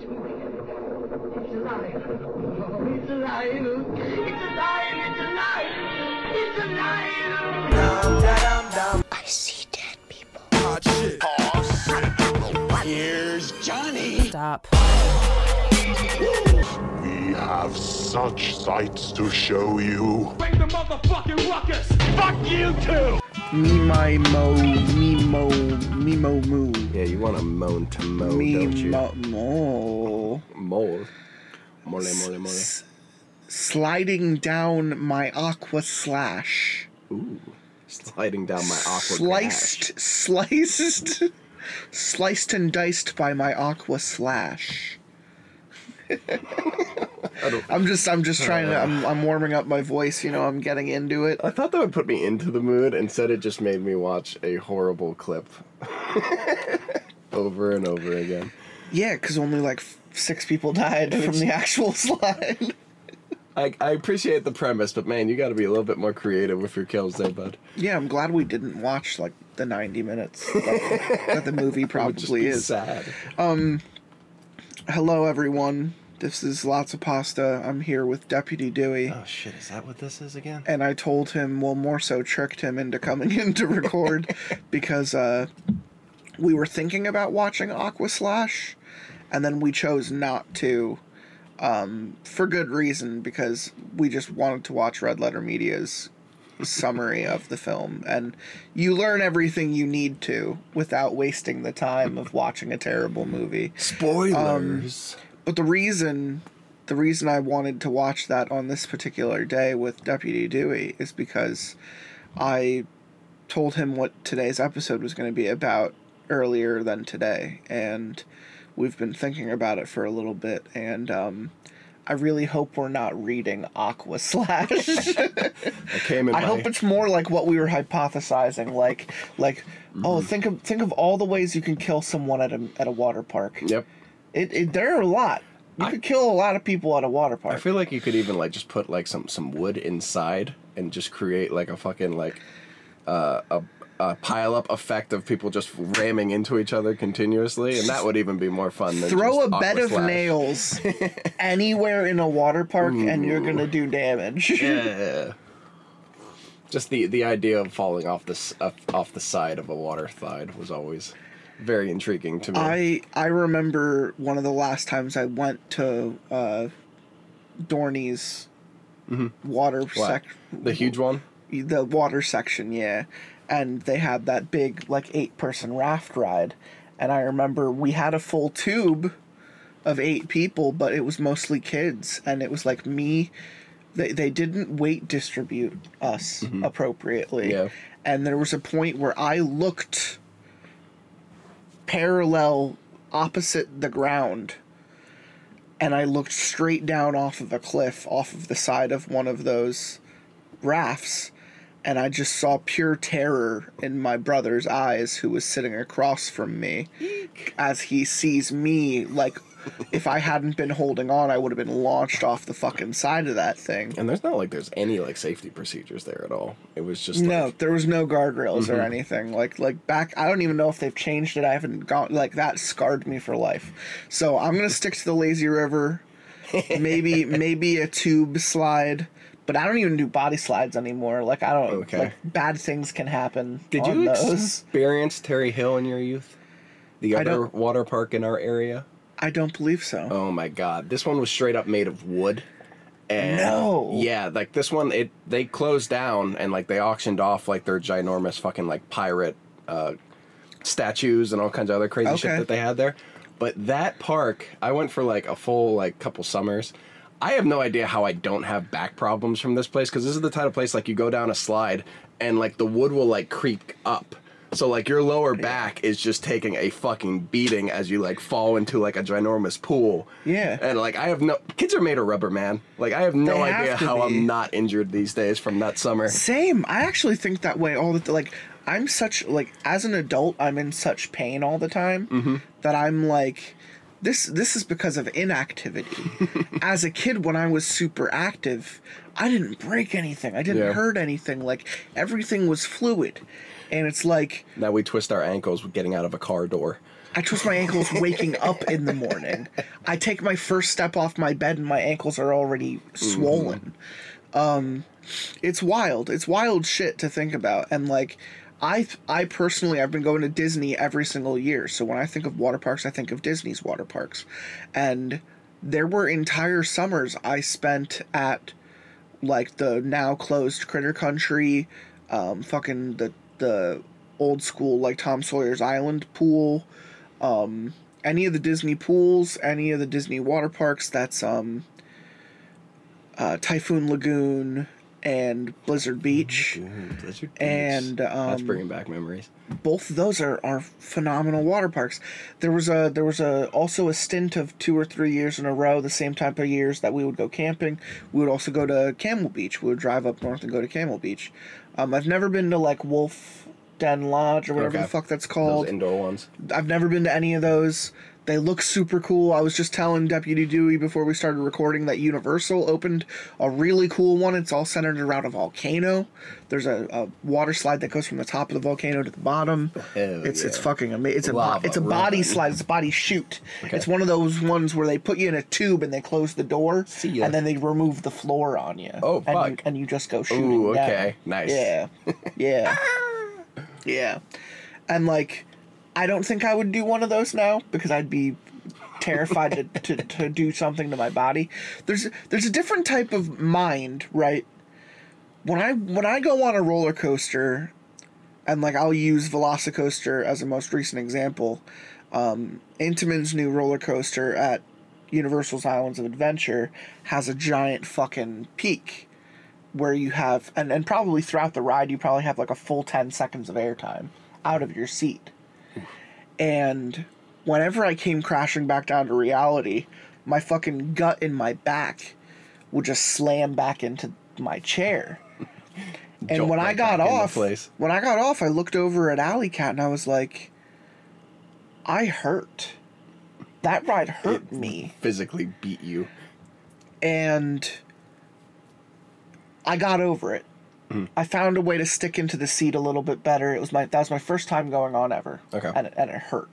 It's alive. It's alive. Oh, it's alive. It's alive. It's alive. It's alive. I see dead people. Here's Johnny. Stop. We have such sights to show you. Bring the motherfucking ruckus. Fuck you too. Me my mo me mo me mo moo. Yeah, you want to moan to mow, Me don't you? mo mo. Mole. Mole, mole, mole. Sliding down my aqua slash. Ooh. Sliding down my awkward Sliced sliced sliced and diced by my aqua slash. I'm just I'm just trying to I'm I'm warming up my voice, you know, I'm getting into it. I thought that would put me into the mood. Instead, it just made me watch a horrible clip over and over again. Yeah, because only like f- six people died from the actual slide. I, I appreciate the premise, but man, you got to be a little bit more creative with your kills there, bud. Yeah, I'm glad we didn't watch like the 90 minutes that, that the movie It would just probably is. sad. Um, Hello, everyone. This is Lots of Pasta. I'm here with Deputy Dewey. Oh shit, is that what this is again? And I told him, well, more so tricked him into coming in to record because uh, we were thinking about watching Aqua Slash, and then we chose not to um, for good reason because we just wanted to watch Red Letter Media's summary of the film. And you learn everything you need to without wasting the time of watching a terrible movie. Spoilers. But the reason the reason I wanted to watch that on this particular day with Deputy Dewey is because I told him what today's episode was going to be about earlier than today and we've been thinking about it for a little bit and um I really hope we're not reading Aqua Slash. I came in I my- hope it's more like what we were hypothesizing, like like Mm-hmm. oh think of think of all the ways you can kill someone at a at a water park. Yep. It, it there are a lot. You could kill a lot of people at a water park. I feel like you could even like just put like some some wood inside and just create like a fucking like uh, a a pile up effect of people just ramming into each other continuously, and that would even be more fun. Than Throw a bed of Slash. nails anywhere in a water park, and you're gonna do damage. Yeah. Just the the idea of falling off the s- off off the side of a water slide was always very intriguing to me. I I remember one of the last times I went to uh, Dorney's water Mm-hmm. What? sec the huge one. the water section, yeah. And they had that big like eight person raft ride. And I remember we had a full tube of eight people, but it was mostly kids and it was like me they they didn't weight distribute us appropriately. Yeah. And there was a point where I looked parallel opposite the ground and I looked straight down off of a cliff off of the side of one of those rafts and I just saw pure terror in my brother's eyes who was sitting across from me as he sees me like if I hadn't been holding on I would have been launched off the fucking side of that thing. And there's not like there's any like safety procedures there at all. It was just No, like, there was no guardrails or mm-hmm. anything. Like like back I don't even know if they've changed it. I haven't gone like that scarred me for life. So I'm gonna stick to the lazy river. maybe maybe a tube slide. But I don't even do body slides anymore. Like I don't Okay. like bad things can happen. Did you those. experience Terry Hill in your youth? The other water park in our area? I don't believe so. Oh my god. This one was straight up made of wood. And No. Yeah, like this one it they closed down and like they auctioned off like their ginormous fucking like pirate uh statues and all kinds of other crazy shit that they had there. But that park, I went for like a full like couple summers. I have no idea how I don't have back problems from this place because this is the type of place like you go down a slide and like the wood will like creak up. So like your lower back is just taking a fucking beating as you like fall into like a ginormous pool. Yeah. And like I have no kids are made of rubber, man. Like I have no They have idea to how be. I'm not injured these days from that summer. Same. I actually think that way all the th- like I'm such like as an adult I'm in such pain all the time Mm-hmm. that I'm like this this is because of inactivity. as a kid when I was super active, I didn't break anything. I didn't Yeah. hurt anything. Like everything was fluid. And it's like Now we twist our ankles with getting out of a car door. I twist my ankles waking up in the morning. I take my first step off my bed and my ankles are already swollen. Um, it's wild. It's wild shit to think about. And like, I I personally I've been going to Disney every single year. So when I think of water parks, I think of Disney's water parks. And there were entire summers I spent at like the now closed River Country, um, fucking the the old school like Tom Sawyer's Island pool, um, any of the Disney pools, any of the Disney water parks. That's um, uh, Typhoon Lagoon and Blizzard Beach. Ooh, Blizzard Beach. And, that's um, bringing back memories. both of those are, are phenomenal water parks. There was a there was a also a stint of two or three years in a row, the same type of years that we would go camping. We would also go to Camel Beach. We would drive up north and go to Camel Beach. Um, I've never been to like Wolf Den Lodge or whatever Okay. the fuck that's called. Those indoor ones. I've never been to any of those. They look super cool. I was just telling Deputy Dewey before we started recording that Universal opened a really cool one. It's all centered around a volcano. There's a, a water slide that goes from the top of the volcano to the bottom. Oh, hell it's it's fucking amazing. It's a Lava it's a body slide. It's a body chute. Okay. It's one of those ones where they put you in a tube and they close the door See ya. and then they remove the floor on you. Oh, and You, fuck. and you just go shooting. Ooh, down. okay. Nice. Yeah, yeah, yeah. And like, I don't think I would do one of those now because I'd be terrified to, to, to do something to my body. There's there's a different type of mind, right? When I when I go on a roller coaster, and like I'll use Velocicoaster as a most recent example. Um, Intamin's new roller coaster at Universal's Islands of Adventure has a giant fucking peak where you have and, and probably throughout the ride you probably have like a full 10 seconds of airtime out of your seat and whenever i came crashing back down to reality my fucking gut in my back would just slam back into my chair and when i got off when i got off i looked over at alley cat and i was like i hurt that ride hurt me Physically beat you. and I got over it. I found a way to stick into the seat a little bit better. It was my that was my first time going on ever. Okay. And it, and it hurt.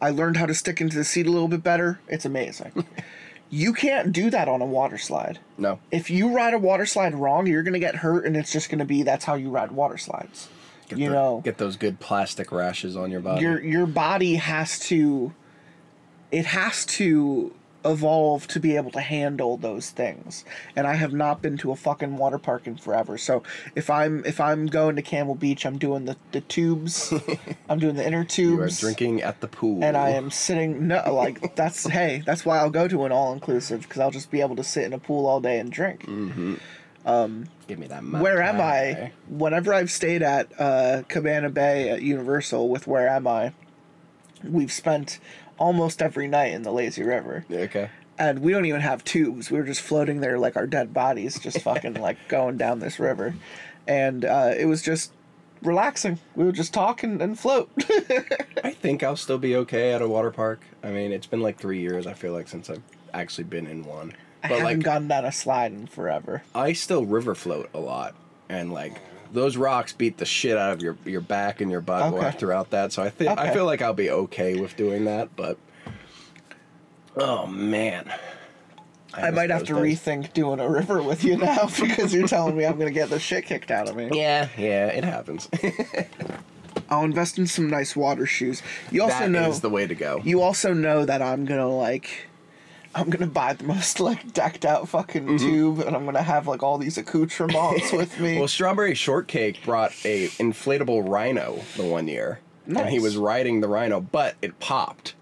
I learned how to stick into the seat a little bit better. It's amazing. you can't do that on a water slide. No. If you ride a water slide wrong, you're gonna get hurt, and it's just gonna be that's how you ride water slides. Get you the- know, Get those good plastic rashes on your body. your your body has to it has to evolve to be able to handle those things and i have not been to a fucking water park in forever so if i'm if i'm going to camel beach i'm doing the the tubes i'm doing the inner tubes. You are drinking at the pool. and i am sitting no like that's hey that's why i'll go to an all-inclusive because i'll just be able to sit in a pool all day and drink Give me that. where am I? Whenever I've stayed at uh, Cabana Bay at Universal with Where Am I, we've spent almost every night in the lazy river. Okay. And we don't even have tubes. We were just floating there like our dead bodies, just fucking like going down this river. And uh, it was just relaxing. We would just talk and, and float. I think I'll still be okay at a water park. I mean, it's been like three years. I feel like since I've actually been in one. But I haven't like, gone down a slide in forever. I still river float a lot, and like those rocks beat the shit out of your your back and your butt Okay. throughout that. So I think I feel like I'll be okay with doing that. But oh man, I miss might have to days. rethink doing a river with you now because you're telling me I'm going to get the shit kicked out of me. Yeah, yeah, it happens. I'll invest in some nice water shoes. You also That know is the way to go. you also know that I'm gonna like I'm gonna buy the most like decked out fucking mm-hmm. tube and I'm gonna have like all these accoutrements with me. Well, Strawberry Shortcake brought a inflatable rhino the one year, and he was riding the rhino, but it popped.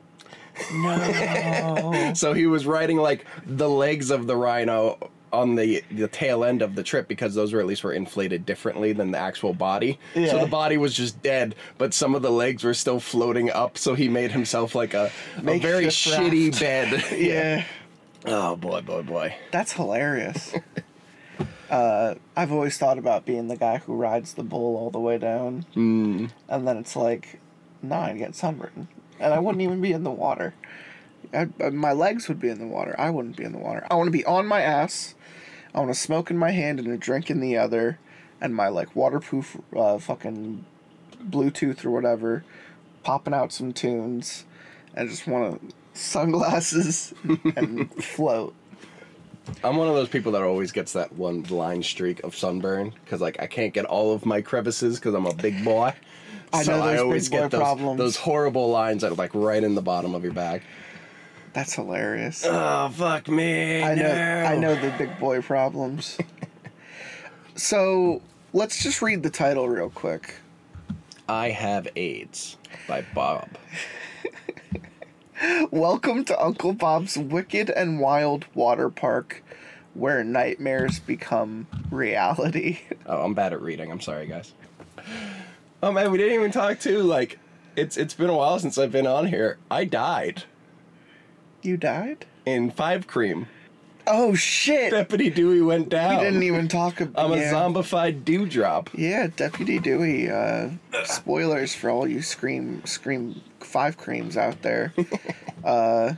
no. So he was riding like the legs of the rhino on the the tail end of the trip because those were at least were inflated differently than the actual body. So the body was just dead, but some of the legs were still floating up. So he made himself like a, a very shitty bed. yeah. Oh boy, boy, boy. That's hilarious. uh, I've always thought about being the guy who rides the bull all the way down. Mm. And then it's like, nah, I'd get sunburned. And I wouldn't even be in the water. I, my legs would be in the water. I wouldn't be in the water. I want to be on my ass. I want to smoke in my hand and a drink in the other. And my, like, waterproof uh, fucking Bluetooth or whatever. Popping out some tunes. I just want to sunglasses and float. I'm one of those people that always gets that one blind streak of sunburn because like I can't get all of my crevices because I'm a big boy. I so know I those always big boy get those, problems. those horrible lines that are like right in the bottom of your bag. That's hilarious. Oh fuck me! I know. no. I know the big boy problems. so let's just read the title real quick. I have AIDS by Bob. Welcome to Uncle Bob's Wicked and Wild Water Park, where nightmares become reality. Oh, I'm bad at reading. I'm sorry, guys. Oh man, we didn't even talk to like. It's it's been a while since I've been on here. I died You died? in Five Cream. Oh shit! Deputy Dewey went down. we didn't even talk about. I'm yeah. a zombified dewdrop. Yeah, Deputy Dewey. Uh, spoilers for all you Scream Scream Five creams out there. uh,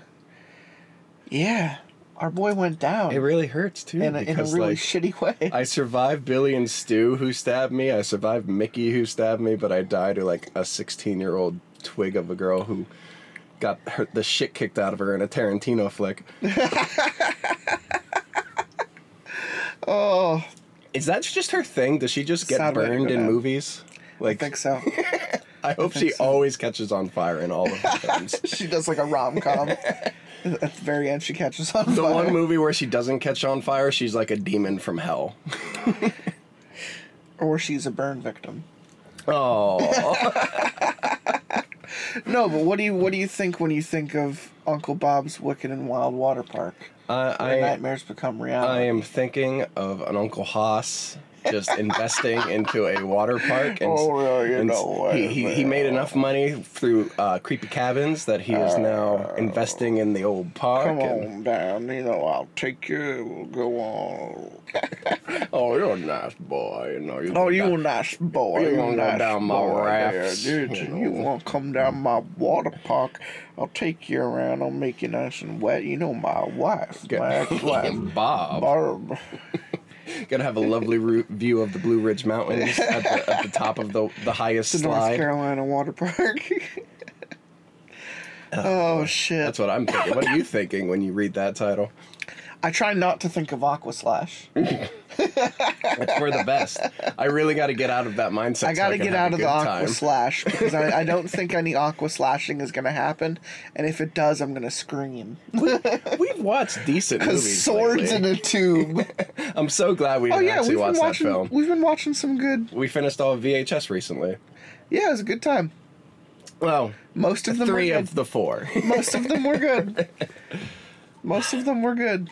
yeah, our boy went down It really hurts too in a, in a really like shitty way. I survived Billy and Stu who stabbed me. I survived Mickey who stabbed me, but I died to like a 16 year old twig of a girl who got her, the shit kicked out of her in a Tarantino flick. oh, Is that just her thing? Does she just get Sad burned in movies? I think so. I hope she so. always catches on fire in all of her films. she does like a rom com. At the very end, she catches on fire. The fire. one movie where she doesn't catch on fire, she's like a demon from hell. or she's a burn victim. Oh, No, but what do you what do you think when you think of Uncle Bob's Wicked and Wild Water Park? Uh, I, I nightmares become reality. I am thinking of an Uncle Haas just investing into a water park. And, Oh, and know what, he, he, he made enough money through uh, creepy cabins that he is now investing in the old park. Come and- on down, you know, I'll take you, we'll go on. oh, you're a nice boy, you know. You Oh, you a nice boy. You You wanna a go nice down my there, rafts, dude. you You, want to come down my water park? I'll take you around. I'll make you nice and wet. You know my wife, my ex-wife, Bob. Barb. Gonna have a lovely ru- view of the Blue Ridge Mountains at the, at the top of the the highest The North. Carolina water park. Uh, oh shit! That's what I'm thinking. What are you thinking when you read that title? I try not to think of Aqua Slash. It's for the best. I really got to get out of that mindset. I gotta can get out of the aqua time. slash because I, I don't think any aqua slashing is gonna happen, and if it does, I'm gonna scream. We've watched decent Because movies. swords lately. in a tube. I'm so glad we oh didn't yeah, actually we've watch been that watching. film. We've been watching some good. We finished all of VHS recently. Yeah, it was a good time. Well, Most of them three were of the four. Most of them were good. Most of them were good.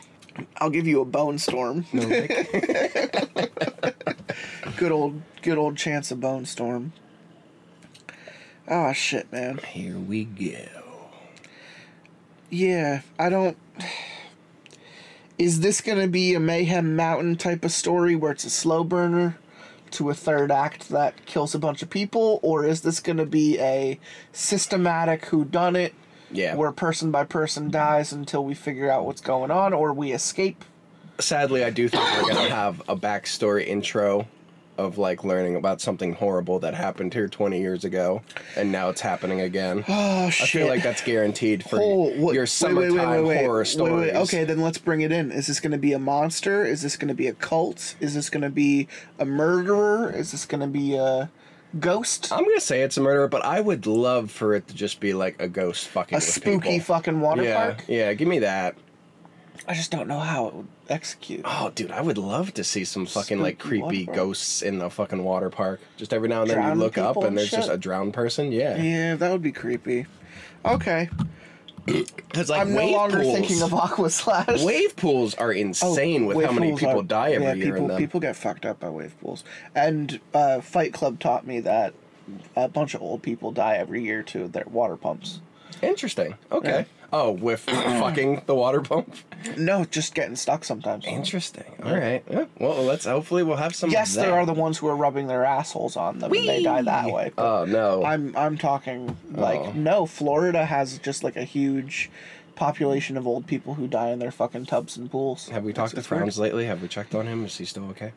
I'll give you a bone storm. No, good old, good old chance of bone storm. Oh shit, man. Here we go. Yeah, I don't. Is this gonna be a Mayhem Mountain type of story where it's a slow burner to a third act that kills a bunch of people, or is this gonna be a systematic who done it Yeah. where person by person dies until we figure out what's going on, or we escape? Sadly, I do think we're gonna have a backstory intro of like learning about something horrible that happened here 20 years ago, and now it's happening again. Oh I shit! feel like that's guaranteed for Oh, what- your summertime wait, wait, wait, wait, horror stories. wait. Okay, then let's bring it in. Is this going to be a monster? Is this going to be a cult? Is this going to be a murderer? Is this going to be a ghost? I'm gonna say it's a murderer, but I would love for it to just be like a ghost fucking a with spooky people. fucking water yeah, park? yeah. Give me that. I just don't know how it would execute. Oh, dude, I would love to see some fucking like creepy ghosts in the fucking water park. Just every now and then Drowned you look up and and there's just a drowned person. Yeah, Yeah, that would be creepy. Okay, because like I'm no wave longer pools, thinking of Aqua Slash. wave pools are Oh, insane with wave how many pools people are- die every yeah, year people, in them. People get fucked up by wave pools. And uh, Fight Club taught me that a bunch of old people die every year to their water pumps. Interesting. Okay. Oh, with fucking the water pump. No, just getting stuck sometimes. Interesting. All right. Yeah. Well, let's hopefully we'll have some. Yes, of that. there are the ones who are rubbing their assholes on them and they die that way. but Oh no. I'm I'm talking like Oh. no, Florida has just like a huge population of old people who die in their fucking tubs and pools. Have we talked to It's weird. Frowns lately? Have we checked on him? Is he still okay?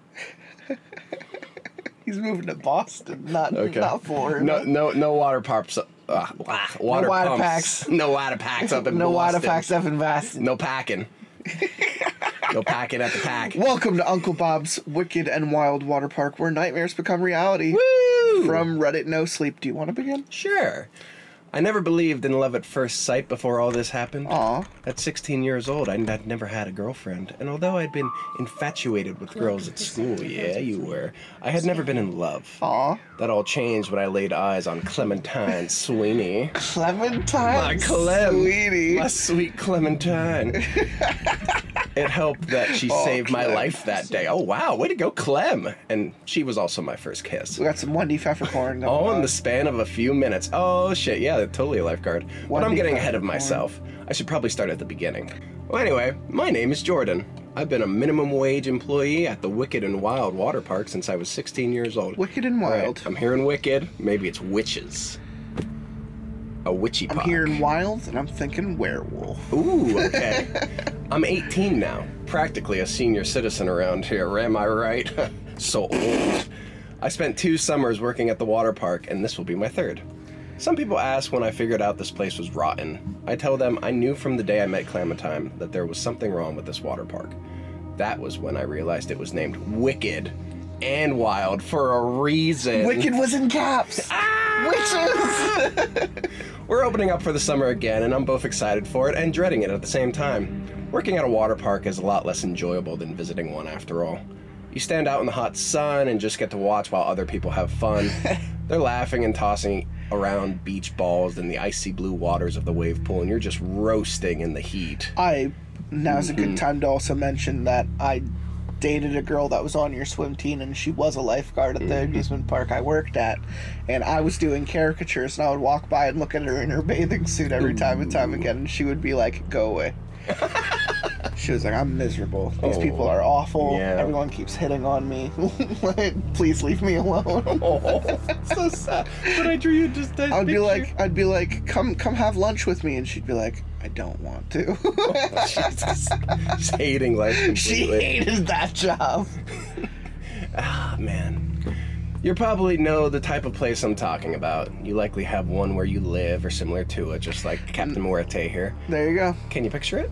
He's moving to Boston, not Okay. not Florida. No, no, no water parks. Uh, blah, water, water pumps. packs. No water packs up in no water Boston. facts up in Boston. No packing. no packing at the pack. Welcome to Uncle Bob's Wicked and Wild Water Park, where nightmares become reality. Woo! From Reddit No Sleep. Do you want to begin? Sure. I never believed in love at first sight before all this happened. Aw. At 16 years old, I'd I'd never had a girlfriend, and although I'd been infatuated with girls at school, yeah, you were, I had never been in love. Aw. That all changed when I laid eyes on Clementine Sweeney. Clementine. My Clem. Sweetie. My sweet Clementine. it helped that she Oh, saved my life that day. Oh, wow. Way to go, Clem. And she was also my first kiss. We got some Wendy Peffercorn. All in the span of a few minutes. Oh, shit. Yeah, totally a lifeguard. But I'm getting ahead of myself. I should probably start at the beginning. Well, anyway, my name is Jordan. I've been a minimum wage employee at the Wicked and Wild Water Park since I was 16 years old. Wicked and Wild. Right, I'm hearing Wicked. Maybe it's witches. A witchy I'm park. hearing Wild, and I'm thinking werewolf. Ooh, okay. I'm 18 now, practically a senior citizen around here. Am I right? so old. I spent two summers working at the water park, and this will be my third. Some people ask when I figured out this place was rotten. I tell them I knew from the day I met Clementine that there was something wrong with this water park. That was when I realized it was named Wicked and Wild for a reason. Wicked was in caps. Ah! Witches. We're opening up for the summer again, and I'm both excited for it and dreading it at the same time. Working at a water park is a lot less enjoyable than visiting one, after all. You stand out in the hot sun and just get to watch while other people have fun. They're laughing and tossing around beach balls in the icy blue waters of the wave pool, and you're just roasting in the heat. I now's a Mm-hmm. good time to also mention that I dated a girl that was on your swim team and she was a lifeguard at the Mm-hmm. amusement park I worked at and I was doing caricatures and I would walk by and look at her in her bathing suit every time and time again and she would be like go away she was like I'm miserable these Oh. people are awful Yeah. everyone keeps hitting on me Like, please leave me alone Oh, so sad. But I drew you just. I would be like I'd be like come come have lunch with me and she'd be like I don't want to Jesus. Just hating life she completely. hated that job Ah, man. You probably know the type of place I'm talking about. You likely have one where you live or similar to it, just like Captain Muerte here. there you go Can you picture it?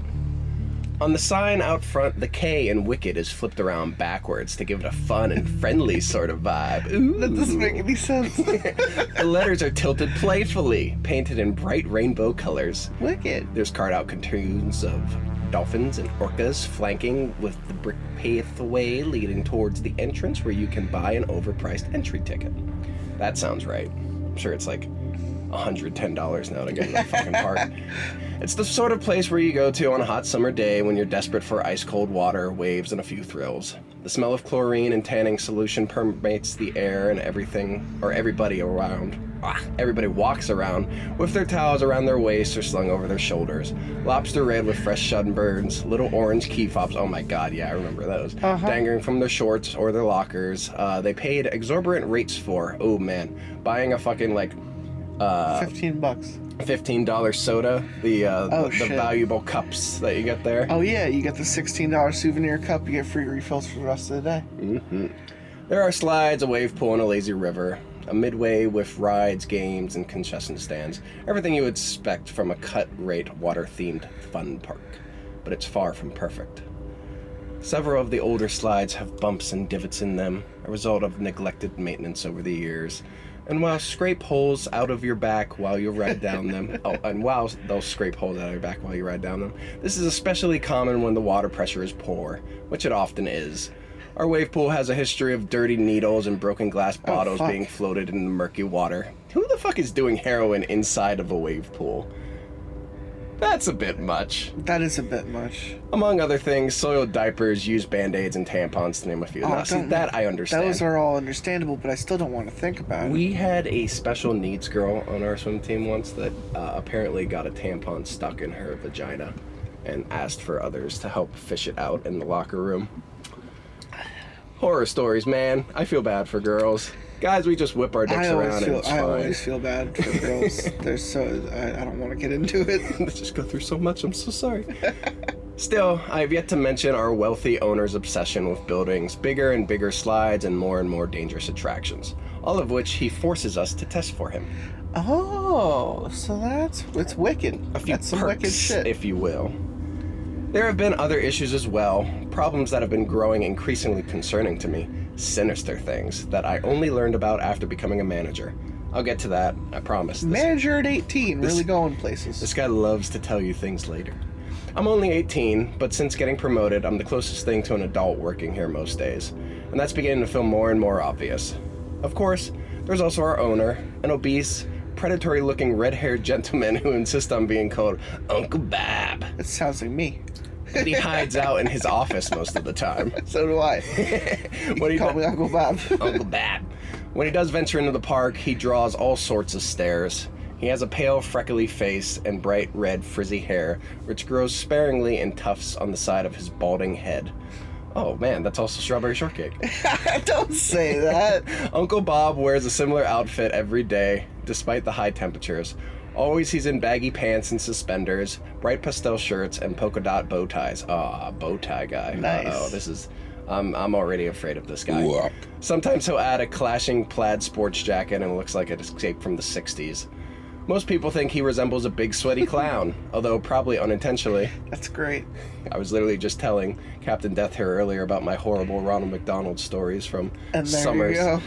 On the sign out front, the K in Wicked is flipped around backwards to give it a fun and friendly sort of vibe. Ooh. That doesn't make any sense. The letters are tilted playfully, painted in bright rainbow colors. Wicked. There's card out cartoons of dolphins and orcas flanking with the brick pathway leading towards the entrance where you can buy an overpriced entry ticket. That sounds right. I'm sure it's like $110 now to get in the fucking park. It's the sort of place where you go to on a hot summer day when you're desperate for ice cold water, waves, and a few thrills. The smell of chlorine and tanning solution permeates the air and everything, or everybody around. Ah, everybody walks around with their towels around their waists or slung over their shoulders. Lobster red with fresh sunburns, little orange key fobs. Oh my god, yeah, I remember those. Dangling from their shorts or their lockers. Uh, they paid exorbitant rates for. Oh man, buying a fucking like Fifteen bucks. fifteen dollar soda, the uh, Oh, the, the valuable cups that you get there. Oh yeah, you get the sixteen dollar souvenir cup. You get free refills for the rest of the day. There are slides, a wave pool, and a lazy river. A midway with rides, games, and concession stands. Everything you would expect from a cut rate water themed fun park. But it's far from perfect. Several of the older slides have bumps and divots in them, a result of neglected maintenance over the years. And while scrape holes out of your back while you ride down them, oh, and while they'll scrape holes out of your back while you ride down them, this is especially common when the water pressure is poor, which it often is. Our wave pool has a history of dirty needles and broken glass oh, bottles fuck. being floated in the murky water. Who the fuck is doing heroin inside of a wave pool? That's a bit much. That is a bit much. Among other things, soiled diapers, used band-aids, and tampons to name a few. now, see, that I understand. Those are all understandable, but I still don't want to think about it. We had a special needs girl on our swim team once that uh, apparently got a tampon stuck in her vagina and asked for others to help fish it out in the locker room. Horror stories, man. I feel bad for girls. Guys, we just whip our dicks I around always and it's I fine. always feel bad for girls. They're so I, I don't want to get into it. Just go through so much. I'm so sorry. Still, I have yet to mention our wealthy owner's obsession with buildings, bigger and bigger slides, and more and more dangerous attractions, all of which he forces us to test for him. Oh, so that's it's wicked. a few That's some wicked shit. if you will. There have been other issues as well, problems that have been growing increasingly concerning to me, sinister things that I only learned about after becoming a manager. I'll get to that, I promise. This, Manager at 18, really going places. this guy loves to tell you things later. I'm only 18, but since getting promoted, I'm the closest thing to an adult working here most days, and that's beginning to feel more and more obvious. Of course, there's also our owner, an obese, predatory looking red haired gentleman who insists on being called Uncle Bab. That sounds like me. But he hides out in his office most of the time. So do I. what do you Call me Uncle Bob. Uncle Bab. When he does venture into the park, he draws all sorts of stares. He has a pale, freckly face and bright red, frizzy hair, which grows sparingly in tufts on the side of his balding head. Oh man, that's also strawberry shortcake. Don't say that. Uncle Bob wears a similar outfit every day, despite the high temperatures. Always he's in baggy pants and suspenders, bright pastel shirts, and polka dot bow ties. Ah, bow tie guy. Nice. Oh, this is. I'm, I'm already afraid of this guy. Sometimes he'll add a clashing plaid sports jacket and it looks like it escaped from the 60s. Most people think he resembles a big sweaty clown, although probably unintentionally. That's great. I was literally just telling Captain Death here earlier about my horrible Ronald McDonald stories from And there summers. you go.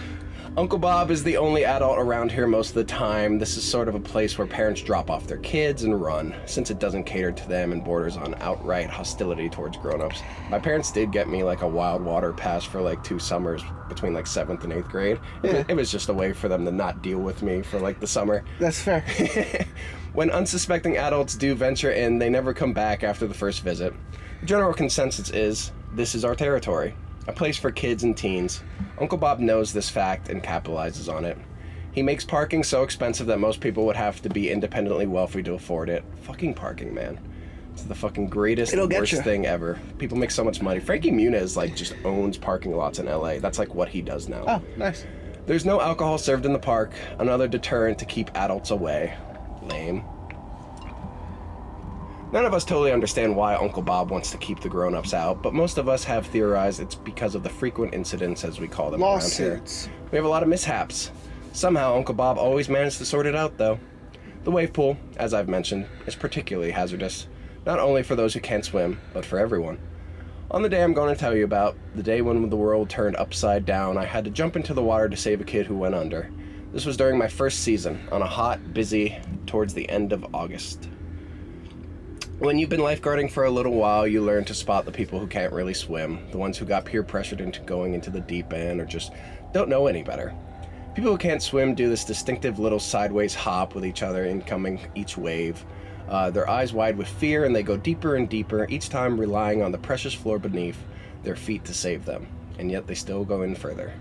Uncle Bob is the only adult around here most of the time. This is sort of a place where parents drop off their kids and run, since it doesn't cater to them and borders on outright hostility towards grown-ups. My parents did get me like a wild water pass for like two summers between like seventh and eighth grade. It, it was just a way for them to not deal with me for like the summer. That's fair. When unsuspecting adults do venture in, they never come back after the first visit. The general consensus is this is our territory, a place for kids and teens. Uncle Bob knows this fact and capitalizes on it. He makes parking so expensive that most people would have to be independently wealthy to afford it. Fucking parking, man. It's the fucking greatest, It'll worst thing ever. People make so much money. Frankie Muniz like just owns parking lots in LA. That's like what he does now. Oh, nice. There's no alcohol served in the park, another deterrent to keep adults away. Lame. None of us totally understand why Uncle Bob wants to keep the grown ups out, but most of us have theorized it's because of the frequent incidents, as we call them around Lawsuits. here. We have a lot of mishaps. Somehow, Uncle Bob always managed to sort it out, though. The wave pool, as I've mentioned, is particularly hazardous, not only for those who can't swim, but for everyone. On the day I'm going to tell you about, the day when the world turned upside down, I had to jump into the water to save a kid who went under. This was during my first season, on a hot, busy, towards the end of August. When you've been lifeguarding for a little while, you learn to spot the people who can't really swim, the ones who got peer pressured into going into the deep end or just don't know any better. People who can't swim do this distinctive little sideways hop with each other incoming each wave. Uh, their eyes wide with fear, and they go deeper and deeper, each time relying on the precious floor beneath their feet to save them. And yet they still go in further.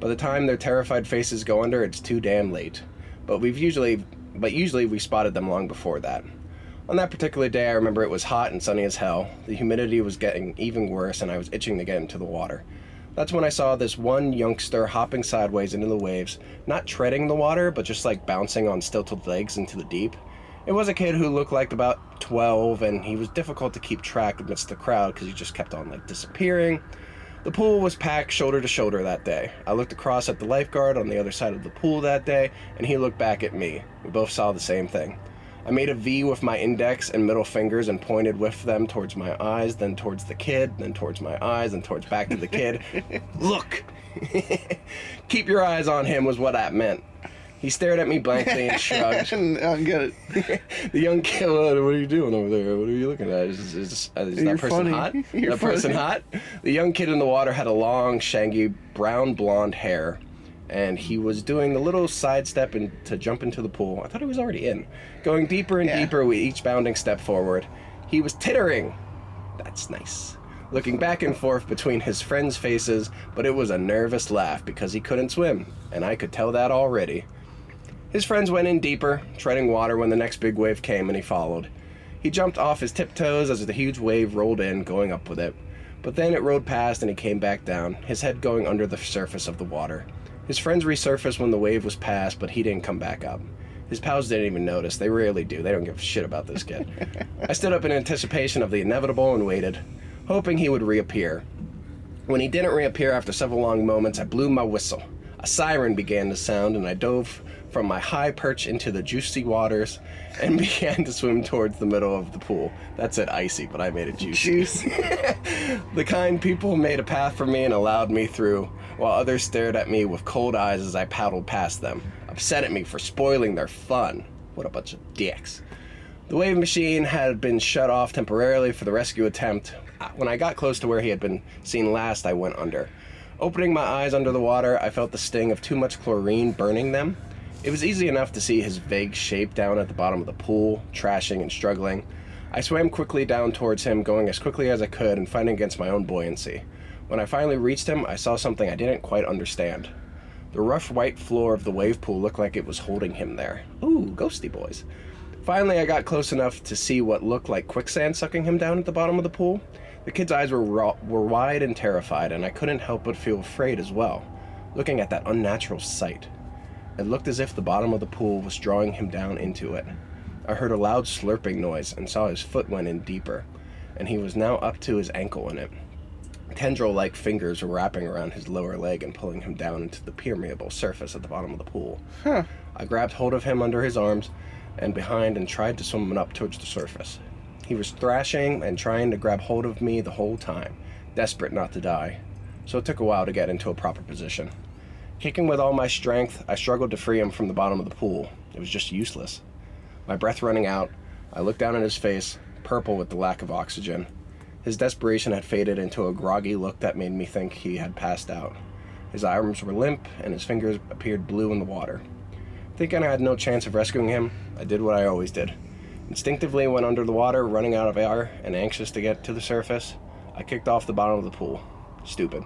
By the time their terrified faces go under, it's too damn late. But we've usually, but usually we spotted them long before that. On that particular day, I remember it was hot and sunny as hell. The humidity was getting even worse, and I was itching to get into the water. That's when I saw this one youngster hopping sideways into the waves, not treading the water, but just like bouncing on stilted legs into the deep. It was a kid who looked like about 12, and he was difficult to keep track amidst the crowd because he just kept on like disappearing. The pool was packed shoulder to shoulder that day. I looked across at the lifeguard on the other side of the pool that day, and he looked back at me. We both saw the same thing. I made a V with my index and middle fingers and pointed with them towards my eyes, then towards the kid, then towards my eyes, and towards back to the kid. Look! Keep your eyes on him was what that meant. He stared at me blankly and shrugged. I get it. The young kid, what are you doing over there? What are you looking at? Is, is, is uh, You're that person funny. hot? You're that person hot? The young kid in the water had a long, shaggy, brown blonde hair, and he was doing the little sidestep and to jump into the pool. I thought he was already in. Going deeper and Yeah. deeper with each bounding step forward. He was tittering. That's nice. Looking back and forth between his friends' faces, but it was a nervous laugh because he couldn't swim, and I could tell that already. His friends went in deeper, treading water when the next big wave came, and he followed. He jumped off his tiptoes as the huge wave rolled in, going up with it. But then it rode past and he came back down, his head going under the surface of the water. His friends resurfaced when the wave was past, but he didn't come back up. His pals didn't even notice. They rarely do. They don't give a shit about this kid. I stood up in anticipation of the inevitable and waited, hoping he would reappear. When he didn't reappear after several long moments, I blew my whistle. A siren began to sound, and I dove from my high perch into the juicy waters and began to swim towards the middle of the pool. That said icy, but I made it juicy. Jeez. The kind people made a path for me and allowed me through, while others stared at me with cold eyes as I paddled past them, upset at me for spoiling their fun. What a bunch of dicks. The wave machine had been shut off temporarily for the rescue attempt. When I got close to where he had been seen last, I went under. Opening my eyes under the water, I felt the sting of too much chlorine burning them. It was easy enough to see his vague shape down at the bottom of the pool, trashing and struggling. I swam quickly down towards him, going as quickly as I could and fighting against my own buoyancy. When I finally reached him, I saw something I didn't quite understand. The rough white floor of the wave pool looked like it was holding him there. Ooh, ghosty boys. Finally, I got close enough to see what looked like quicksand sucking him down at the bottom of the pool. The kid's eyes were, raw, were wide and terrified, and I couldn't help but feel afraid as well, looking at that unnatural sight. It looked as if the bottom of the pool was drawing him down into it. I heard a loud slurping noise and saw his foot went in deeper, and he was now up to his ankle in it. Tendril like fingers were wrapping around his lower leg and pulling him down into the permeable surface at the bottom of the pool. I grabbed hold of him under his arms and behind and tried to swim him up towards the surface. He was thrashing and trying to grab hold of me the whole time, desperate not to die, so it took a while to get into a proper position. Kicking with all my strength, I struggled to free him from the bottom of the pool. It was just useless. My breath running out, I looked down at his face, purple with the lack of oxygen. His desperation had faded into a groggy look that made me think he had passed out. His arms were limp, and his fingers appeared blue in the water. Thinking I had no chance of rescuing him, I did what I always did. Instinctively went under the water, running out of air and anxious to get to the surface. I kicked off the bottom of the pool. Stupid.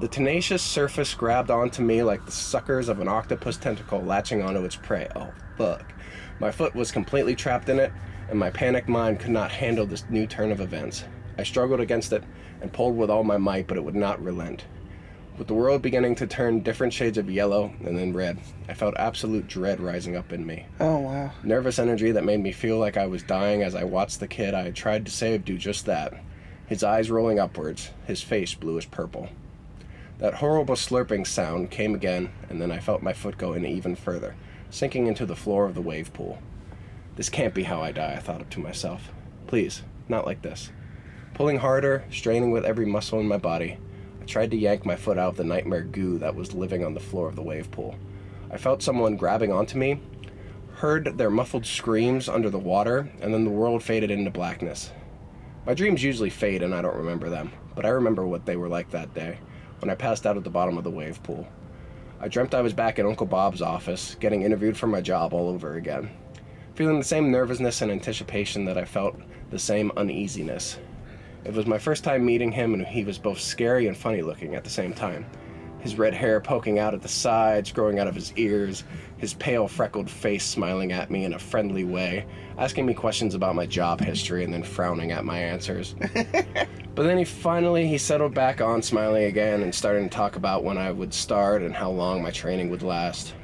The tenacious surface grabbed onto me like the suckers of an octopus tentacle latching onto its prey. Oh, fuck. My foot was completely trapped in it, and my panicked mind could not handle this new turn of events. I struggled against it and pulled with all my might, but it would not relent. With the world beginning to turn different shades of yellow and then red, I felt absolute dread rising up in me. Oh wow. Nervous energy that made me feel like I was dying as I watched the kid I had tried to save do just that. His eyes rolling upwards, his face bluish purple. That horrible slurping sound came again, and then I felt my foot go in even further, sinking into the floor of the wave pool. This can't be how I die, I thought to myself. Please, not like this. Pulling harder, straining with every muscle in my body, I tried to yank my foot out of the nightmare goo that was living on the floor of the wave pool. I felt someone grabbing onto me, heard their muffled screams under the water, and then the world faded into blackness. My dreams usually fade and I don't remember them, but I remember what they were like that day when I passed out at the bottom of the wave pool. I dreamt I was back in Uncle Bob's office, getting interviewed for my job all over again, feeling the same nervousness and anticipation that I felt the same uneasiness. It was my first time meeting him, and he was both scary and funny looking at the same time. His red hair poking out at the sides, growing out of his ears, his pale, freckled face smiling at me in a friendly way, asking me questions about my job history and then frowning at my answers. but then he finally he settled back on, smiling again, and started to talk about when I would start and how long my training would last.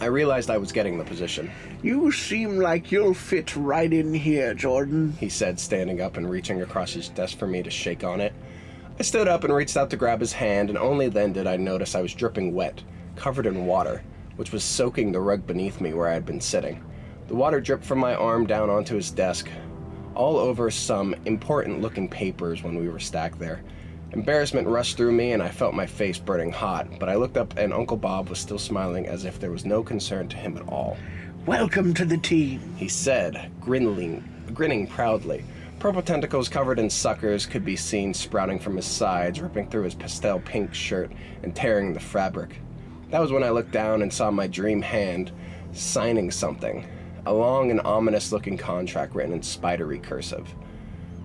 I realized I was getting the position. You seem like you'll fit right in here, Jordan. he said, standing up and reaching across his desk for me to shake on it. I stood up and reached out to grab his hand, and only then did I notice I was dripping wet, covered in water, which was soaking the rug beneath me where I had been sitting. The water dripped from my arm down onto his desk, all over some important looking papers when we were stacked there. Embarrassment rushed through me, and I felt my face burning hot, but I looked up, and Uncle Bob was still smiling as if there was no concern to him at all. Welcome to the team. He said, grinning, grinning proudly. Purple tentacles covered in suckers could be seen sprouting from his sides, ripping through his pastel pink shirt and tearing the fabric. That was when I looked down and saw my dream hand signing something a long and ominous looking contract written in spidery cursive.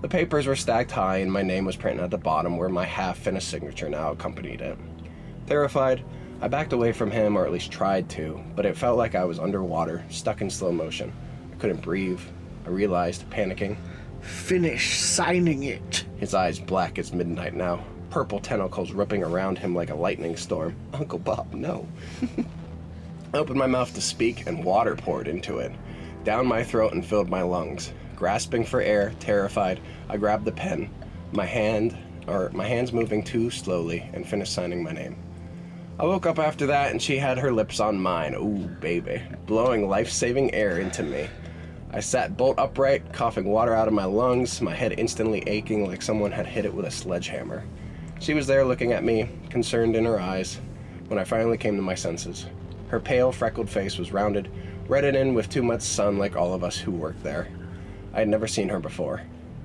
The papers were stacked high, and my name was printed at the bottom where my half finished signature now accompanied it. Terrified, I backed away from him, or at least tried to, but it felt like I was underwater, stuck in slow motion. I couldn't breathe. I realized, panicking. Finish signing it. His eyes black as midnight now, purple tentacles ripping around him like a lightning storm. Uncle Bob, no. I opened my mouth to speak, and water poured into it, down my throat and filled my lungs. Grasping for air, terrified, I grabbed the pen, my hand, or my hands moving too slowly, and finished signing my name. I woke up after that and she had her lips on mine. Ooh, baby. Blowing life saving air into me. I sat bolt upright, coughing water out of my lungs, my head instantly aching like someone had hit it with a sledgehammer. She was there looking at me, concerned in her eyes, when I finally came to my senses. Her pale, freckled face was rounded, reddened in with too much sun like all of us who worked there. I had never seen her before.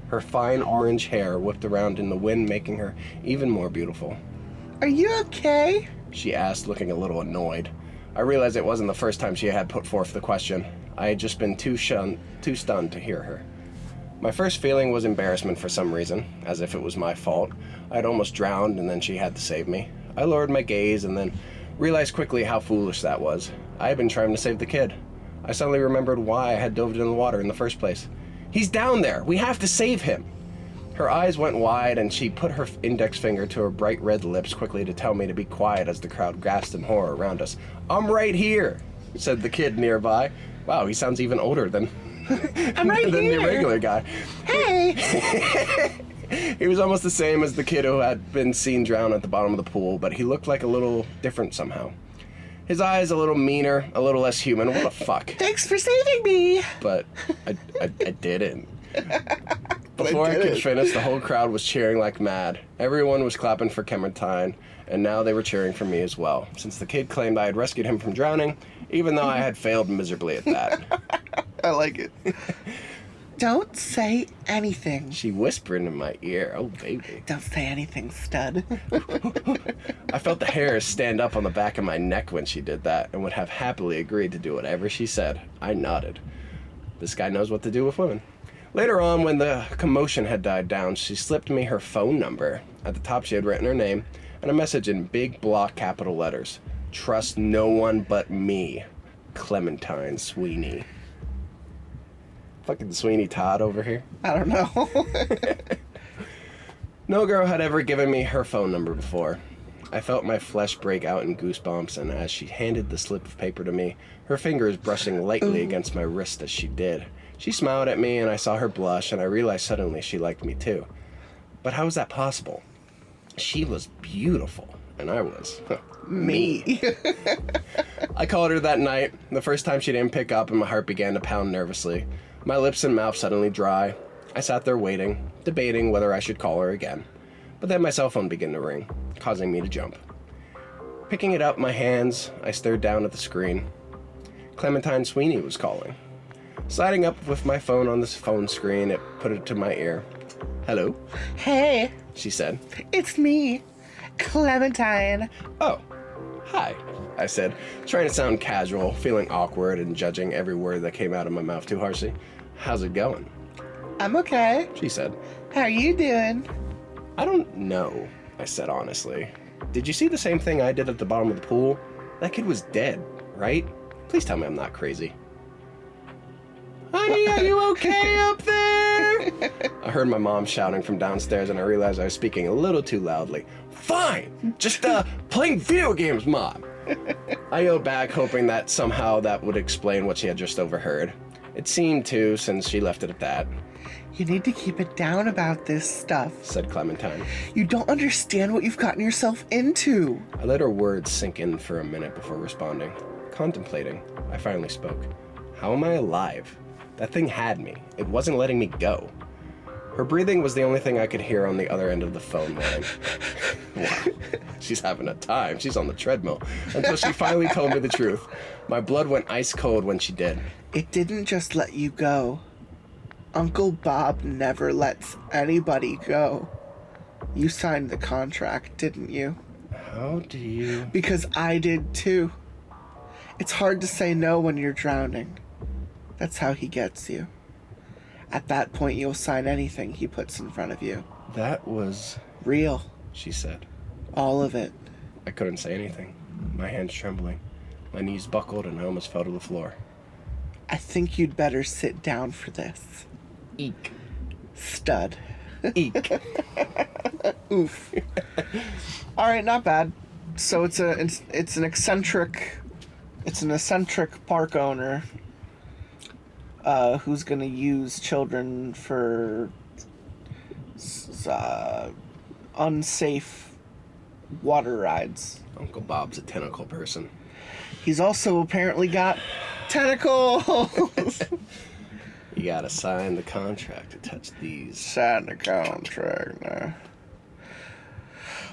Her fine orange hair whipped around in the wind, making her even more beautiful. Are you okay? She asked, looking a little annoyed. I realized it wasn't the first time she had put forth the question. I had just been too shun- too stunned to hear her. My first feeling was embarrassment for some reason, as if it was my fault. I had almost drowned and then she had to save me. I lowered my gaze and then realized quickly how foolish that was. I had been trying to save the kid. I suddenly remembered why I had dove in the water in the first place. He's down there! We have to save him! Her eyes went wide and she put her index finger to her bright red lips quickly to tell me to be quiet as the crowd gasped in horror around us. I'm right here, said the kid nearby. Wow, he sounds even older than, I'm right than here. the regular guy. Hey. He was almost the same as the kid who had been seen drown at the bottom of the pool, but he looked like a little different somehow. His eyes a little meaner, a little less human. What the fuck? Thanks for saving me. But I, I, I didn't. Before I, did could it. finish, the whole crowd was cheering like mad. Everyone was clapping for Clementine, and now they were cheering for me as well, since the kid claimed I had rescued him from drowning, even though I had failed miserably at that. I like it. Don't say anything. She whispered in my ear, Oh, baby. Don't say anything, stud. I felt the hairs stand up on the back of my neck when she did that, and would have happily agreed to do whatever she said. I nodded. This guy knows what to do with women. Later on, when the commotion had died down, she slipped me her phone number. At the top, she had written her name and a message in big block capital letters Trust no one but me, Clementine Sweeney. Fucking Sweeney Todd over here. I don't know. No girl had ever given me her phone number before. I felt my flesh break out in goosebumps, and as she handed the slip of paper to me, her fingers brushing lightly against my wrist as she did. She smiled at me, and I saw her blush, and I realized suddenly she liked me too. But how was that possible? She was beautiful, and I was me. I called her that night, the first time she didn't pick up, and my heart began to pound nervously. My lips and mouth suddenly dry. I sat there waiting, debating whether I should call her again. But then my cell phone began to ring, causing me to jump. Picking it up in my hands, I stared down at the screen. Clementine Sweeney was calling. Sliding up with my phone on the phone screen, it put it to my ear. Hello, hey, she said. it's me, Clementine. Oh, hi, I said, trying to sound casual, feeling awkward and judging every word that came out of my mouth too harshly. How's it going? I'm okay. She said. How are you doing? I don't know, I said honestly. Did you see the same thing I did at the bottom of the pool? That kid was dead, right? Please tell me I'm not crazy. Honey, are you okay up there? I heard my mom shouting from downstairs and I realized I was speaking a little too loudly. Fine! Just, uh, playing video games, mom! I yelled back, hoping that somehow that would explain what she had just overheard. It seemed to, since she left it at that, You need to keep it down about this stuff. said Clementine. You don't understand what you've gotten yourself into. I let her words sink in for a minute before responding. Contemplating, I finally spoke. How am I alive? That thing had me. It wasn't letting me go. Her breathing was the only thing I could hear on the other end of the phone line. wow. She's having a time. She's on the treadmill. Until she finally told me the truth. My blood went ice cold when she did. It didn't just let you go. Uncle Bob never lets anybody go. You signed the contract, didn't you? How do you. Because I did too. It's hard to say no when you're drowning. That's how he gets you. At that point, you'll sign anything he puts in front of you. That was. Real. She said. All of it. I couldn't say anything. My hands trembling. My knees buckled and I almost fell to the floor. I think you'd better sit down for this. Eek. Stud. Eek. Oof. All right, not bad. So it's a it's, it's an eccentric it's an eccentric park owner uh, who's gonna use children for uh, unsafe water rides. Uncle Bob's a tentacle person. He's also apparently got tentacles. You gotta sign the contract to touch these. Sign the contract now.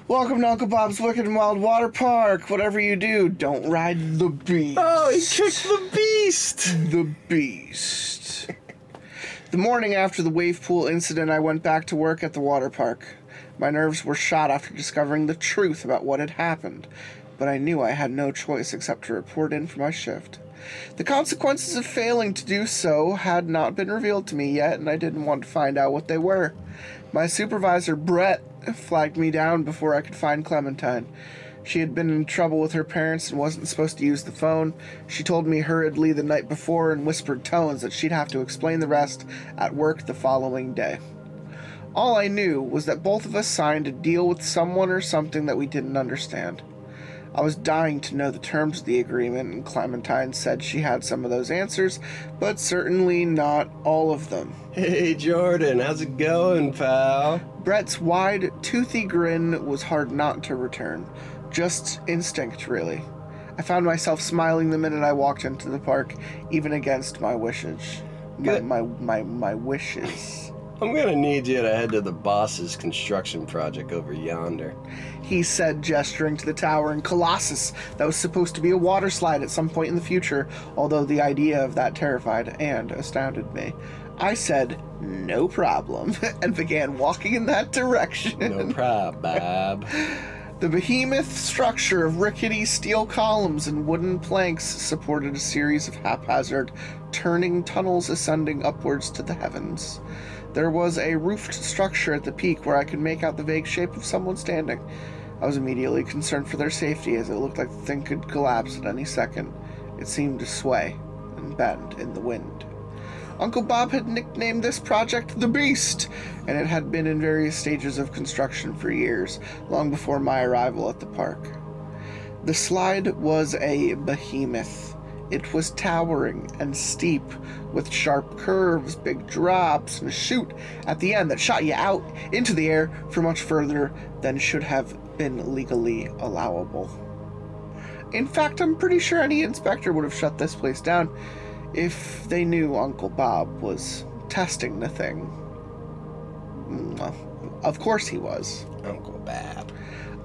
Welcome to Uncle Bob's Wicked and Wild Water Park. Whatever you do, don't ride the beast. Oh, he kicked the beast! the beast. the morning after the wave pool incident, I went back to work at the water park. My nerves were shot after discovering the truth about what had happened, but I knew I had no choice except to report in for my shift. The consequences of failing to do so had not been revealed to me yet, and I didn't want to find out what they were. My supervisor, Brett, flagged me down before I could find Clementine. She had been in trouble with her parents and wasn't supposed to use the phone. She told me hurriedly the night before in whispered tones that she'd have to explain the rest at work the following day. All I knew was that both of us signed a deal with someone or something that we didn't understand. I was dying to know the terms of the agreement, and Clementine said she had some of those answers, but certainly not all of them. Hey, Jordan, how's it going, pal? Brett's wide, toothy grin was hard not to return. Just instinct, really. I found myself smiling the minute I walked into the park, even against my wishes. My, my, my, my wishes. I'm gonna need you to head to the boss's construction project over yonder. He said, gesturing to the tower in Colossus that was supposed to be a water slide at some point in the future, although the idea of that terrified and astounded me. I said, no problem, and began walking in that direction. No prob, Bob. The behemoth structure of rickety steel columns and wooden planks supported a series of haphazard, turning tunnels ascending upwards to the heavens. There was a roofed structure at the peak where I could make out the vague shape of someone standing. I was immediately concerned for their safety as it looked like the thing could collapse at any second. It seemed to sway and bend in the wind. Uncle Bob had nicknamed this project the Beast, and it had been in various stages of construction for years, long before my arrival at the park. The slide was a behemoth. It was towering and steep, with sharp curves, big drops, and a chute at the end that shot you out into the air for much further than should have been legally allowable. In fact, I'm pretty sure any inspector would have shut this place down if they knew Uncle Bob was testing the thing. Mm, Well, of course he was. Uncle Bob.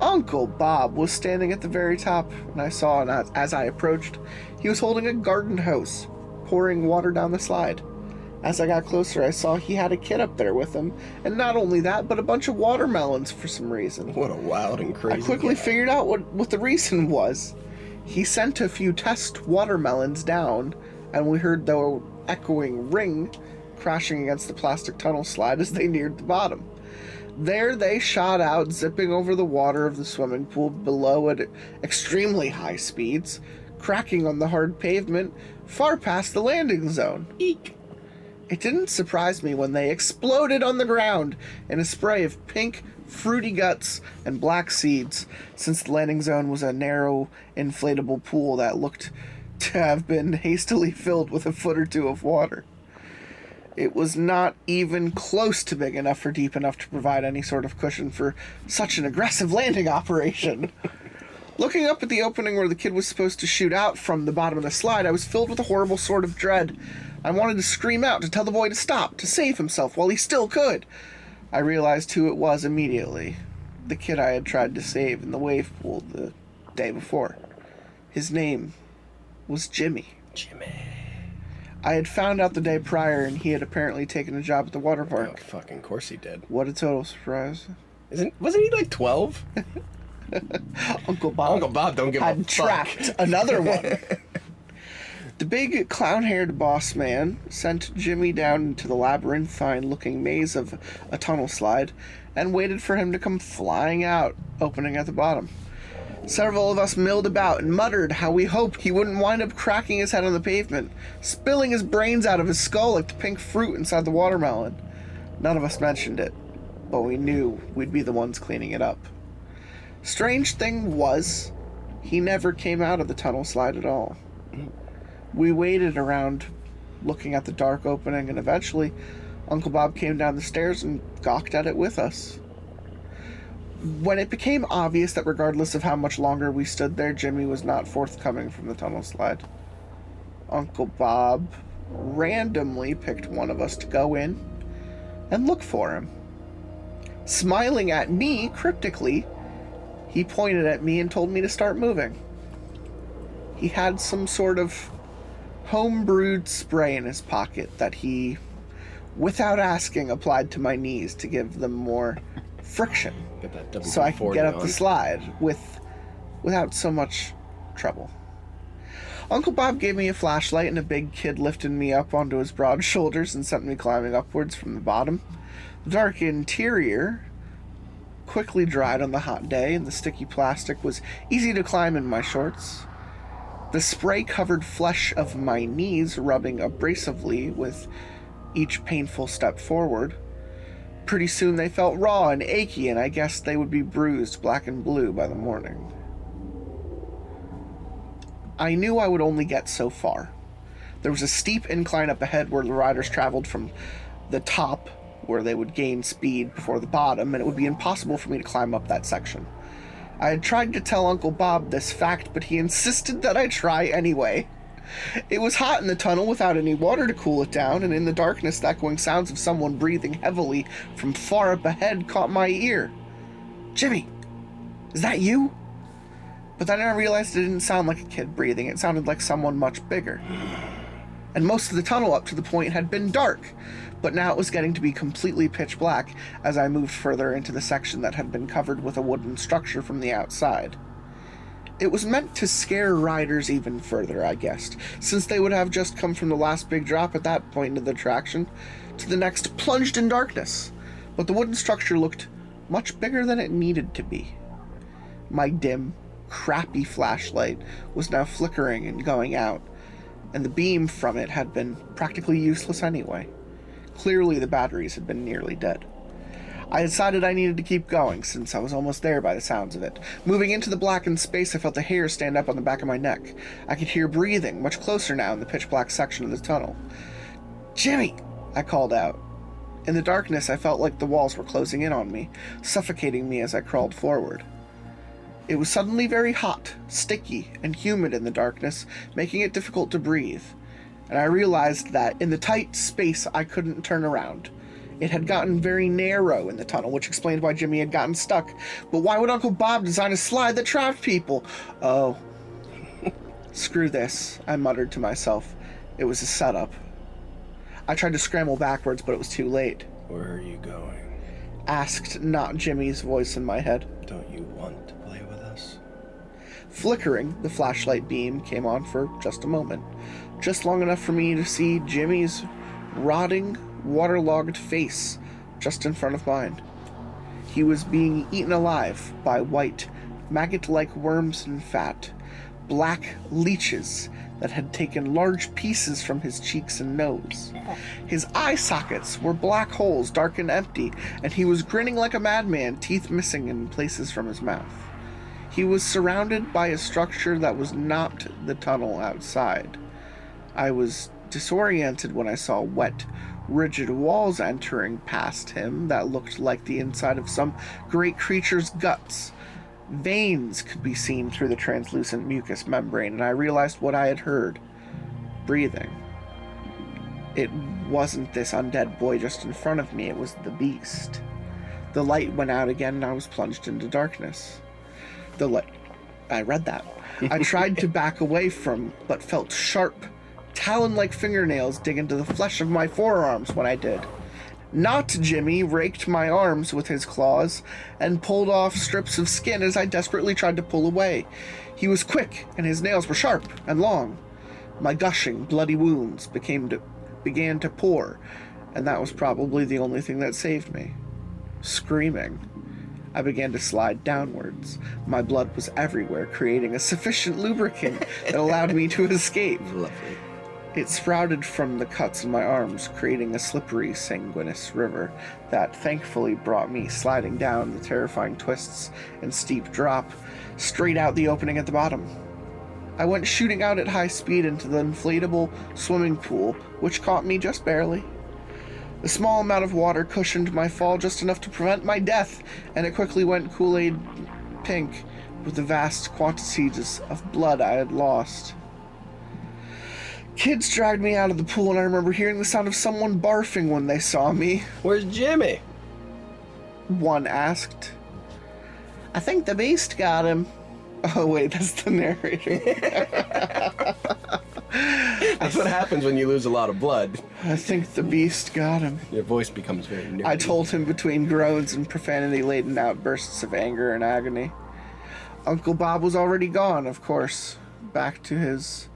Uncle Bob was standing at the very top, and I saw, and as- as I approached, he was holding a garden hose, pouring water down the slide. As I got closer, I saw he had a kid up there with him, and not only that, but a bunch of watermelons for some reason. What a wild and crazy. I quickly guy. figured out what, what the reason was. He sent a few test watermelons down, and we heard the echoing ring crashing against the plastic tunnel slide as they neared the bottom. There they shot out, zipping over the water of the swimming pool below at extremely high speeds, cracking on the hard pavement far past the landing zone. Eek. It didn't surprise me when they exploded on the ground in a spray of pink, fruity guts and black seeds, since the landing zone was a narrow, inflatable pool that looked to have been hastily filled with a foot or two of water. It was not even close to big enough or deep enough to provide any sort of cushion for such an aggressive landing operation. Looking up at the opening where the kid was supposed to shoot out from the bottom of the slide, I was filled with a horrible sort of dread. I wanted to scream out to tell the boy to stop, to save himself while he still could. I realized who it was immediately the kid I had tried to save in the wave pool the day before. His name was Jimmy. Jimmy. I had found out the day prior, and he had apparently taken a job at the water park. Oh, fucking course he did. What a total surprise. Isn't wasn't he like twelve? Uncle Bob. Uncle Bob don't give a had fuck. trapped another one. the big clown haired boss man sent Jimmy down into the labyrinthine looking maze of a tunnel slide and waited for him to come flying out, opening at the bottom. Several of us milled about and muttered how we hoped he wouldn't wind up cracking his head on the pavement, spilling his brains out of his skull like the pink fruit inside the watermelon. None of us mentioned it, but we knew we'd be the ones cleaning it up. Strange thing was, he never came out of the tunnel slide at all. We waited around looking at the dark opening, and eventually, Uncle Bob came down the stairs and gawked at it with us. When it became obvious that regardless of how much longer we stood there, Jimmy was not forthcoming from the tunnel slide, Uncle Bob randomly picked one of us to go in and look for him. Smiling at me cryptically, he pointed at me and told me to start moving. He had some sort of home-brewed spray in his pocket that he, without asking, applied to my knees to give them more friction that so I can get up on. the slide with without so much trouble. Uncle Bob gave me a flashlight and a big kid lifted me up onto his broad shoulders and sent me climbing upwards from the bottom. The dark interior quickly dried on the hot day and the sticky plastic was easy to climb in my shorts. The spray covered flesh of my knees rubbing abrasively with each painful step forward. Pretty soon they felt raw and achy, and I guessed they would be bruised black and blue by the morning. I knew I would only get so far. There was a steep incline up ahead where the riders traveled from the top, where they would gain speed before the bottom, and it would be impossible for me to climb up that section. I had tried to tell Uncle Bob this fact, but he insisted that I try anyway. It was hot in the tunnel without any water to cool it down, and in the darkness, the echoing sounds of someone breathing heavily from far up ahead caught my ear. Jimmy, is that you? But then I realized it didn't sound like a kid breathing, it sounded like someone much bigger. And most of the tunnel up to the point had been dark, but now it was getting to be completely pitch black as I moved further into the section that had been covered with a wooden structure from the outside. It was meant to scare riders even further, I guessed, since they would have just come from the last big drop at that point of the attraction to the next plunged in darkness. But the wooden structure looked much bigger than it needed to be. My dim, crappy flashlight was now flickering and going out, and the beam from it had been practically useless anyway. Clearly, the batteries had been nearly dead. I decided I needed to keep going, since I was almost there by the sounds of it. Moving into the blackened space, I felt the hair stand up on the back of my neck. I could hear breathing, much closer now in the pitch black section of the tunnel. Jimmy! I called out. In the darkness, I felt like the walls were closing in on me, suffocating me as I crawled forward. It was suddenly very hot, sticky, and humid in the darkness, making it difficult to breathe. And I realized that in the tight space, I couldn't turn around. It had gotten very narrow in the tunnel, which explained why Jimmy had gotten stuck. But why would Uncle Bob design a slide that trapped people? Oh. Screw this, I muttered to myself. It was a setup. I tried to scramble backwards, but it was too late. Where are you going? Asked not Jimmy's voice in my head. Don't you want Flickering, the flashlight beam came on for just a moment, just long enough for me to see Jimmy's rotting, waterlogged face just in front of mine. He was being eaten alive by white, maggot like worms and fat, black leeches that had taken large pieces from his cheeks and nose. His eye sockets were black holes, dark and empty, and he was grinning like a madman, teeth missing in places from his mouth. He was surrounded by a structure that was not the tunnel outside. I was disoriented when I saw wet, rigid walls entering past him that looked like the inside of some great creature's guts. Veins could be seen through the translucent mucous membrane, and I realized what I had heard breathing. It wasn't this undead boy just in front of me, it was the beast. The light went out again, and I was plunged into darkness. The light. I read that. I tried to back away from, but felt sharp, talon like fingernails dig into the flesh of my forearms when I did. Not Jimmy raked my arms with his claws and pulled off strips of skin as I desperately tried to pull away. He was quick, and his nails were sharp and long. My gushing, bloody wounds became to, began to pour, and that was probably the only thing that saved me. Screaming, I began to slide downwards. My blood was everywhere, creating a sufficient lubricant that allowed me to escape. Lovely. It sprouted from the cuts in my arms, creating a slippery, sanguineous river that thankfully brought me sliding down the terrifying twists and steep drop straight out the opening at the bottom. I went shooting out at high speed into the inflatable swimming pool, which caught me just barely. The small amount of water cushioned my fall just enough to prevent my death, and it quickly went Kool Aid pink with the vast quantities of blood I had lost. Kids dragged me out of the pool, and I remember hearing the sound of someone barfing when they saw me. Where's Jimmy? One asked. I think the beast got him. Oh, wait, that's the narrator. That's what happens when you lose a lot of blood. I think the beast got him. Your voice becomes very nerdy. I told him between groans and profanity laden outbursts of anger and agony. Uncle Bob was already gone, of course, back to his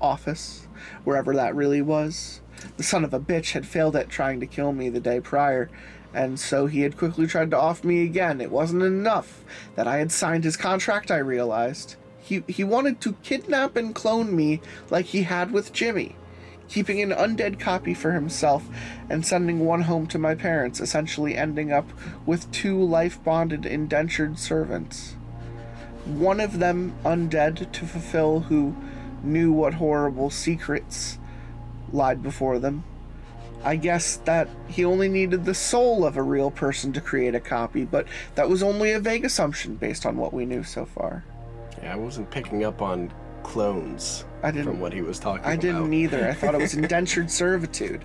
office, wherever that really was. The son of a bitch had failed at trying to kill me the day prior, and so he had quickly tried to off me again. It wasn't enough that I had signed his contract, I realized. He, he wanted to kidnap and clone me like he had with Jimmy keeping an undead copy for himself and sending one home to my parents, essentially ending up with two life bonded indentured servants. One of them undead to fulfill who knew what horrible secrets lied before them. I guess that he only needed the soul of a real person to create a copy, but that was only a vague assumption based on what we knew so far. Yeah, I wasn't picking up on clones I didn't- from what he was talking about. I about. didn't either. I thought it was indentured servitude.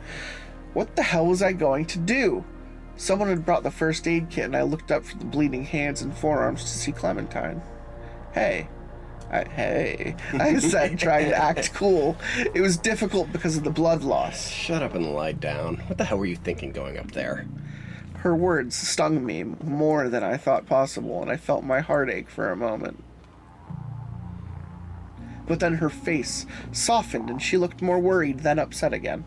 What the hell was I going to do? Someone had brought the first aid kit, and I looked up from the bleeding hands and forearms to see Clementine. Hey. I, hey, I said, trying to act cool. It was difficult because of the blood loss. Shut up and lie down. What the hell were you thinking going up there? Her words stung me more than I thought possible, and I felt my heart ache for a moment. But then her face softened, and she looked more worried than upset again.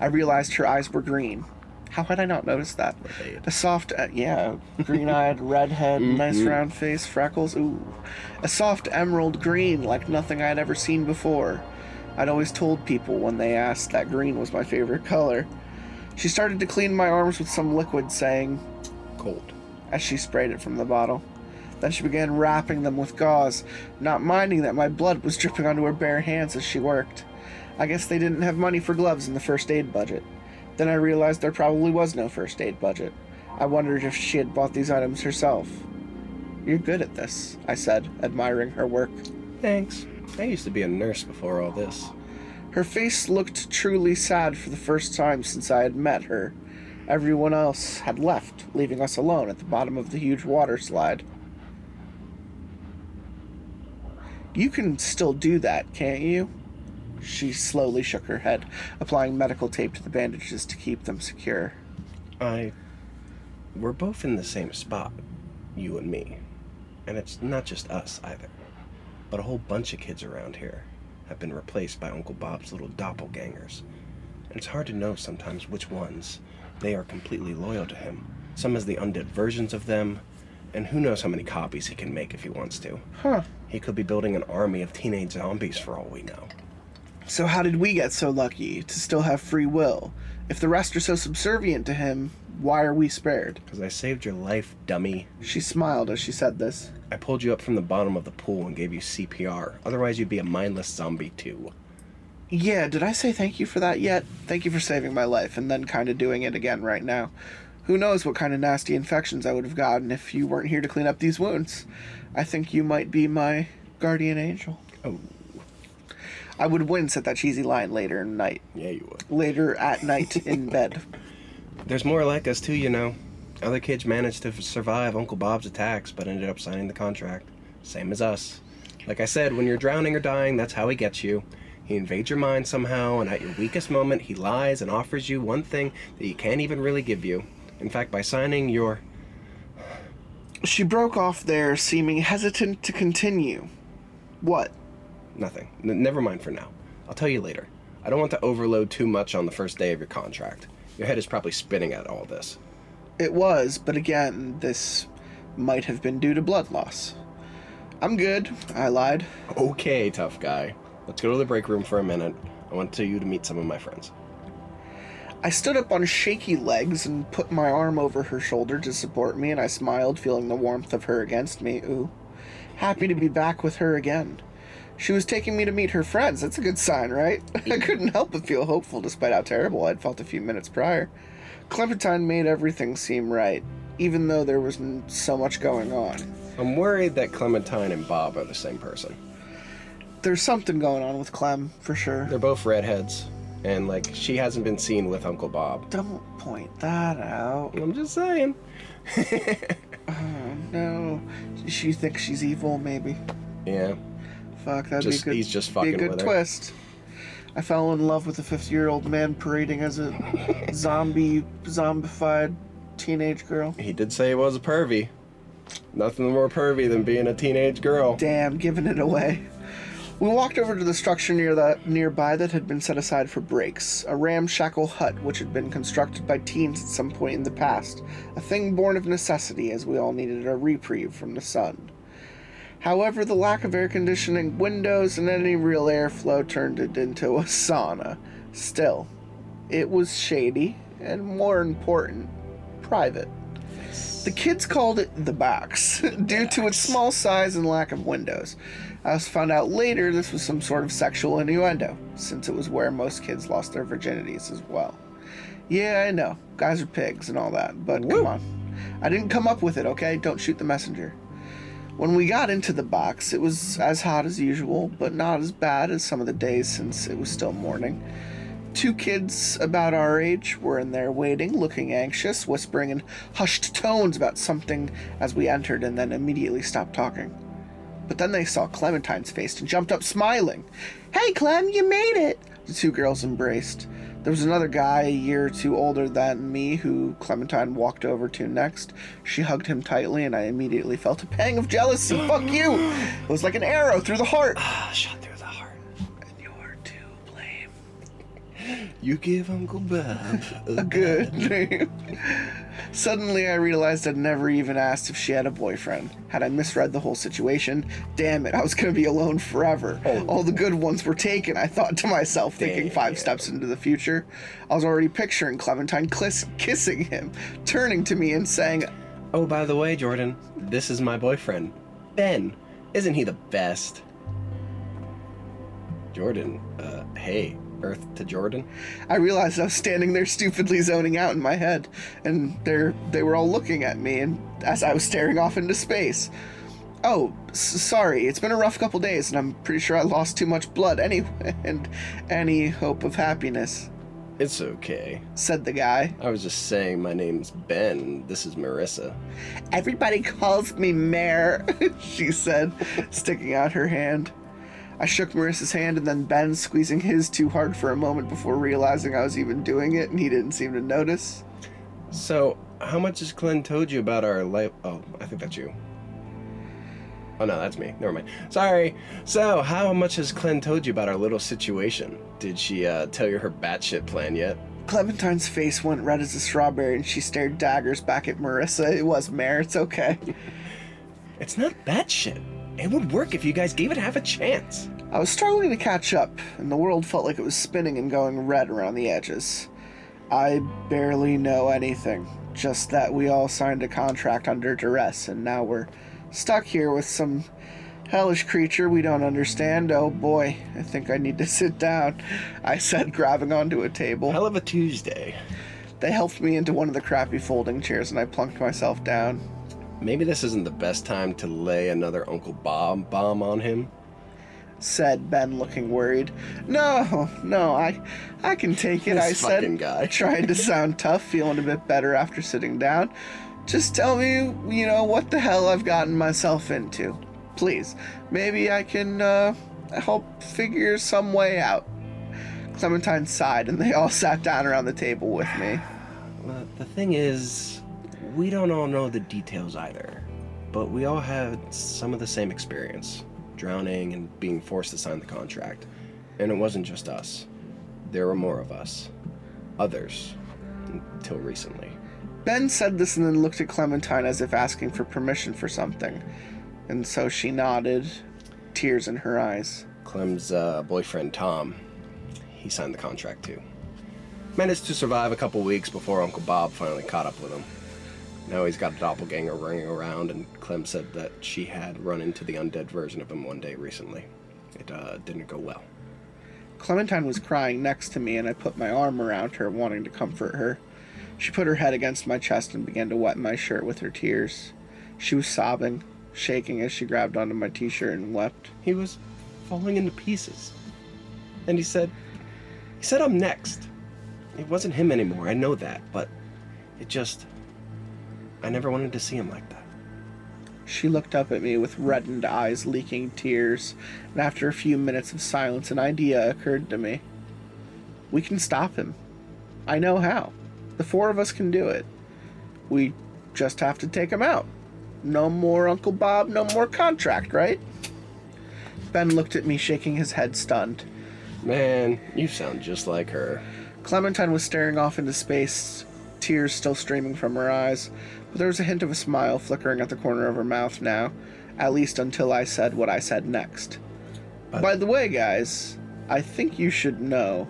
I realized her eyes were green. How had I not noticed that? Right. A soft, uh, yeah, green-eyed, redhead, nice round face, freckles, ooh. A soft emerald green like nothing I had ever seen before. I'd always told people when they asked that green was my favorite color. She started to clean my arms with some liquid, saying, Cold. as she sprayed it from the bottle. Then she began wrapping them with gauze, not minding that my blood was dripping onto her bare hands as she worked. I guess they didn't have money for gloves in the first aid budget. Then I realized there probably was no first aid budget. I wondered if she had bought these items herself. You're good at this, I said, admiring her work. Thanks. I used to be a nurse before all this. Her face looked truly sad for the first time since I had met her. Everyone else had left, leaving us alone at the bottom of the huge water slide. You can still do that, can't you? She slowly shook her head, applying medical tape to the bandages to keep them secure. I. We're both in the same spot, you and me. And it's not just us either, but a whole bunch of kids around here have been replaced by Uncle Bob's little doppelgangers. And it's hard to know sometimes which ones they are completely loyal to him. Some as the undead versions of them, and who knows how many copies he can make if he wants to. Huh. He could be building an army of teenage zombies for all we know. So, how did we get so lucky to still have free will? If the rest are so subservient to him, why are we spared? Because I saved your life, dummy. She smiled as she said this. I pulled you up from the bottom of the pool and gave you CPR. Otherwise, you'd be a mindless zombie too. Yeah, did I say thank you for that yet? Thank you for saving my life and then kind of doing it again right now. Who knows what kind of nasty infections I would have gotten if you weren't here to clean up these wounds. I think you might be my guardian angel. Oh, I would wince at that cheesy line later in night. yeah, you would. Later at night in bed. There's more like us too, you know. Other kids managed to survive Uncle Bob's attacks, but ended up signing the contract. Same as us. Like I said, when you're drowning or dying, that's how he gets you. He invades your mind somehow, and at your weakest moment, he lies and offers you one thing that he can't even really give you. In fact, by signing your. She broke off there, seeming hesitant to continue. What? Nothing. N- never mind for now. I'll tell you later. I don't want to overload too much on the first day of your contract. Your head is probably spinning at all this. It was, but again, this might have been due to blood loss. I'm good, I lied. Okay, tough guy. Let's go to the break room for a minute. I want to you to meet some of my friends. I stood up on shaky legs and put my arm over her shoulder to support me, and I smiled, feeling the warmth of her against me. Ooh. Happy to be back with her again. She was taking me to meet her friends. That's a good sign, right? I couldn't help but feel hopeful despite how terrible I'd felt a few minutes prior. Clementine made everything seem right, even though there was so much going on. I'm worried that Clementine and Bob are the same person. There's something going on with Clem, for sure. They're both redheads, and like she hasn't been seen with Uncle Bob. Don't point that out. I'm just saying. Oh no. She thinks she's evil, maybe. Yeah. Fuck, that'd Just- be a good. he's just fucking be a good twist. I fell in love with a 50 year old man parading as a zombie, zombified teenage girl. He did say he was a pervy. Nothing more pervy than being a teenage girl. Damn, giving it away. We walked over to the structure near that nearby that had been set aside for breaks, a ramshackle hut which had been constructed by teens at some point in the past, a thing born of necessity as we all needed a reprieve from the sun. However, the lack of air conditioning, windows, and any real airflow turned it into a sauna. Still, it was shady, and more important, private. The kids called it the box due to its small size and lack of windows. I was found out later this was some sort of sexual innuendo, since it was where most kids lost their virginities as well. Yeah, I know, guys are pigs and all that, but Woo. come on. I didn't come up with it, okay? Don't shoot the messenger. When we got into the box, it was as hot as usual, but not as bad as some of the days since it was still morning. Two kids about our age were in there waiting, looking anxious, whispering in hushed tones about something as we entered, and then immediately stopped talking. But then they saw Clementine's face and jumped up smiling. Hey, Clem, you made it! The two girls embraced. There was another guy a year or two older than me who Clementine walked over to next. She hugged him tightly, and I immediately felt a pang of jealousy. Fuck you! It was like an arrow through the heart. Shot through You give Uncle Bob a Good name. Suddenly, I realized I'd never even asked if she had a boyfriend. Had I misread the whole situation? Damn it, I was gonna be alone forever. All the good ones were taken, I thought to myself, thinking five steps into the future. I was already picturing Clementine kiss- kissing him, turning to me and saying, Oh, by the way, Jordan, this is my boyfriend, Ben. Isn't he the best? Jordan, uh, hey, Earth to Jordan. I realized I was standing there stupidly zoning out in my head, and they're, they were all looking at me and as I was staring off into space. Oh, s- sorry, it's been a rough couple days, and I'm pretty sure I lost too much blood anyway, and any hope of happiness, It's okay. said the guy. I was just saying my name's Ben and this is Marissa. Everybody calls me Mare, she said, sticking out her hand. I shook Marissa's hand and then Ben squeezing his too hard for a moment before realizing I was even doing it, and he didn't seem to notice. So, how much has Glenn told you about our life? Oh, I think that's you. Oh no, that's me. Never mind. Sorry. So, how much has Glenn told you about our little situation? Did she uh, tell you her batshit plan yet? Clementine's face went red as a strawberry and she stared daggers back at Marissa. It was Mare, it's okay. It's not batshit. It would work if you guys gave it half a chance. I was struggling to catch up, and the world felt like it was spinning and going red around the edges. I barely know anything, just that we all signed a contract under duress, and now we're stuck here with some hellish creature we don't understand. Oh boy, I think I need to sit down, I said, grabbing onto a table. Hell of a Tuesday. They helped me into one of the crappy folding chairs, and I plunked myself down. Maybe this isn't the best time to lay another Uncle Bob bomb on him. said Ben, looking worried. No, no, I, I can take it. This I said, guy. trying to sound tough, feeling a bit better after sitting down. Just tell me, you know, what the hell I've gotten myself into, please. Maybe I can uh, help figure some way out. Clementine sighed, and they all sat down around the table with me. Well, the thing is, we don't all know the details either, but we all had some of the same experience drowning and being forced to sign the contract. And it wasn't just us, there were more of us. Others. Until recently. Ben said this and then looked at Clementine as if asking for permission for something. And so she nodded, tears in her eyes. Clem's uh, boyfriend, Tom, he signed the contract too. Managed to survive a couple weeks before Uncle Bob finally caught up with him. Now he's got a doppelganger running around, and Clem said that she had run into the undead version of him one day recently. It uh, didn't go well. Clementine was crying next to me, and I put my arm around her, wanting to comfort her. She put her head against my chest and began to wet my shirt with her tears. She was sobbing, shaking as she grabbed onto my t shirt and wept. He was falling into pieces. And he said, he said I'm next. It wasn't him anymore, I know that, but it just, I never wanted to see him like that. She looked up at me with reddened eyes leaking tears, and after a few minutes of silence, an idea occurred to me. We can stop him. I know how. The four of us can do it. We just have to take him out. No more Uncle Bob, no more contract, right? Ben looked at me, shaking his head stunned. Man, you sound just like her. Clementine was staring off into space, tears still streaming from her eyes, but there was a hint of a smile flickering at the corner of her mouth now, at least until I said what I said next. By the way, guys, I think you should know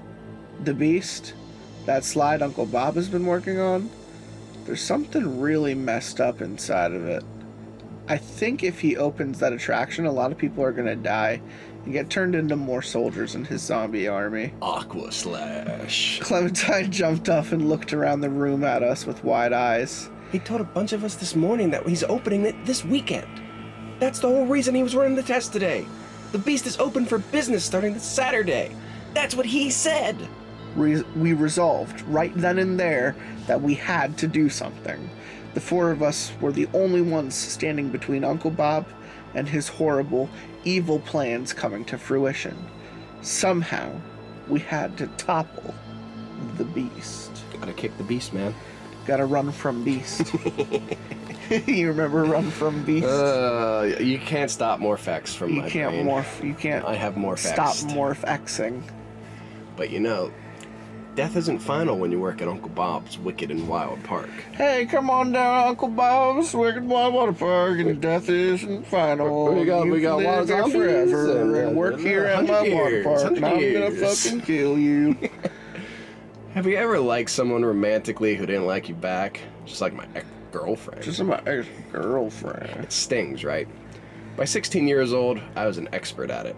the Beast, that slide Uncle Bob has been working on, there's something really messed up inside of it. I think if he opens that attraction, a lot of people are gonna die and get turned into more soldiers in his zombie army. Aqua Slash. Clementine jumped up and looked around the room at us with wide eyes. He told a bunch of us this morning that he's opening it this weekend. That's the whole reason he was running the test today. The Beast is open for business starting this Saturday. That's what he said. Re- we resolved right then and there that we had to do something. The four of us were the only ones standing between Uncle Bob and his horrible, evil plans coming to fruition. Somehow, we had to topple the beast. Gotta kick the beast, man. Gotta run from beast. you remember run from beast? Uh, you can't stop Morphex from you my can't brain. morph. You can't. I have Morphex. Stop morph Xing. But you know, death isn't final when you work at Uncle Bob's Wicked and Wild Park. Hey, come on down, Uncle Bob's Wicked and Wild Water Park, and death isn't final. We got- You we got wild zombies forever and, and, work here at my 100 water park. 100 and I'm gonna fucking kill you. Have you ever liked someone romantically who didn't like you back? Just like my ex girlfriend. Just like my ex girlfriend. It stings, right? By 16 years old, I was an expert at it.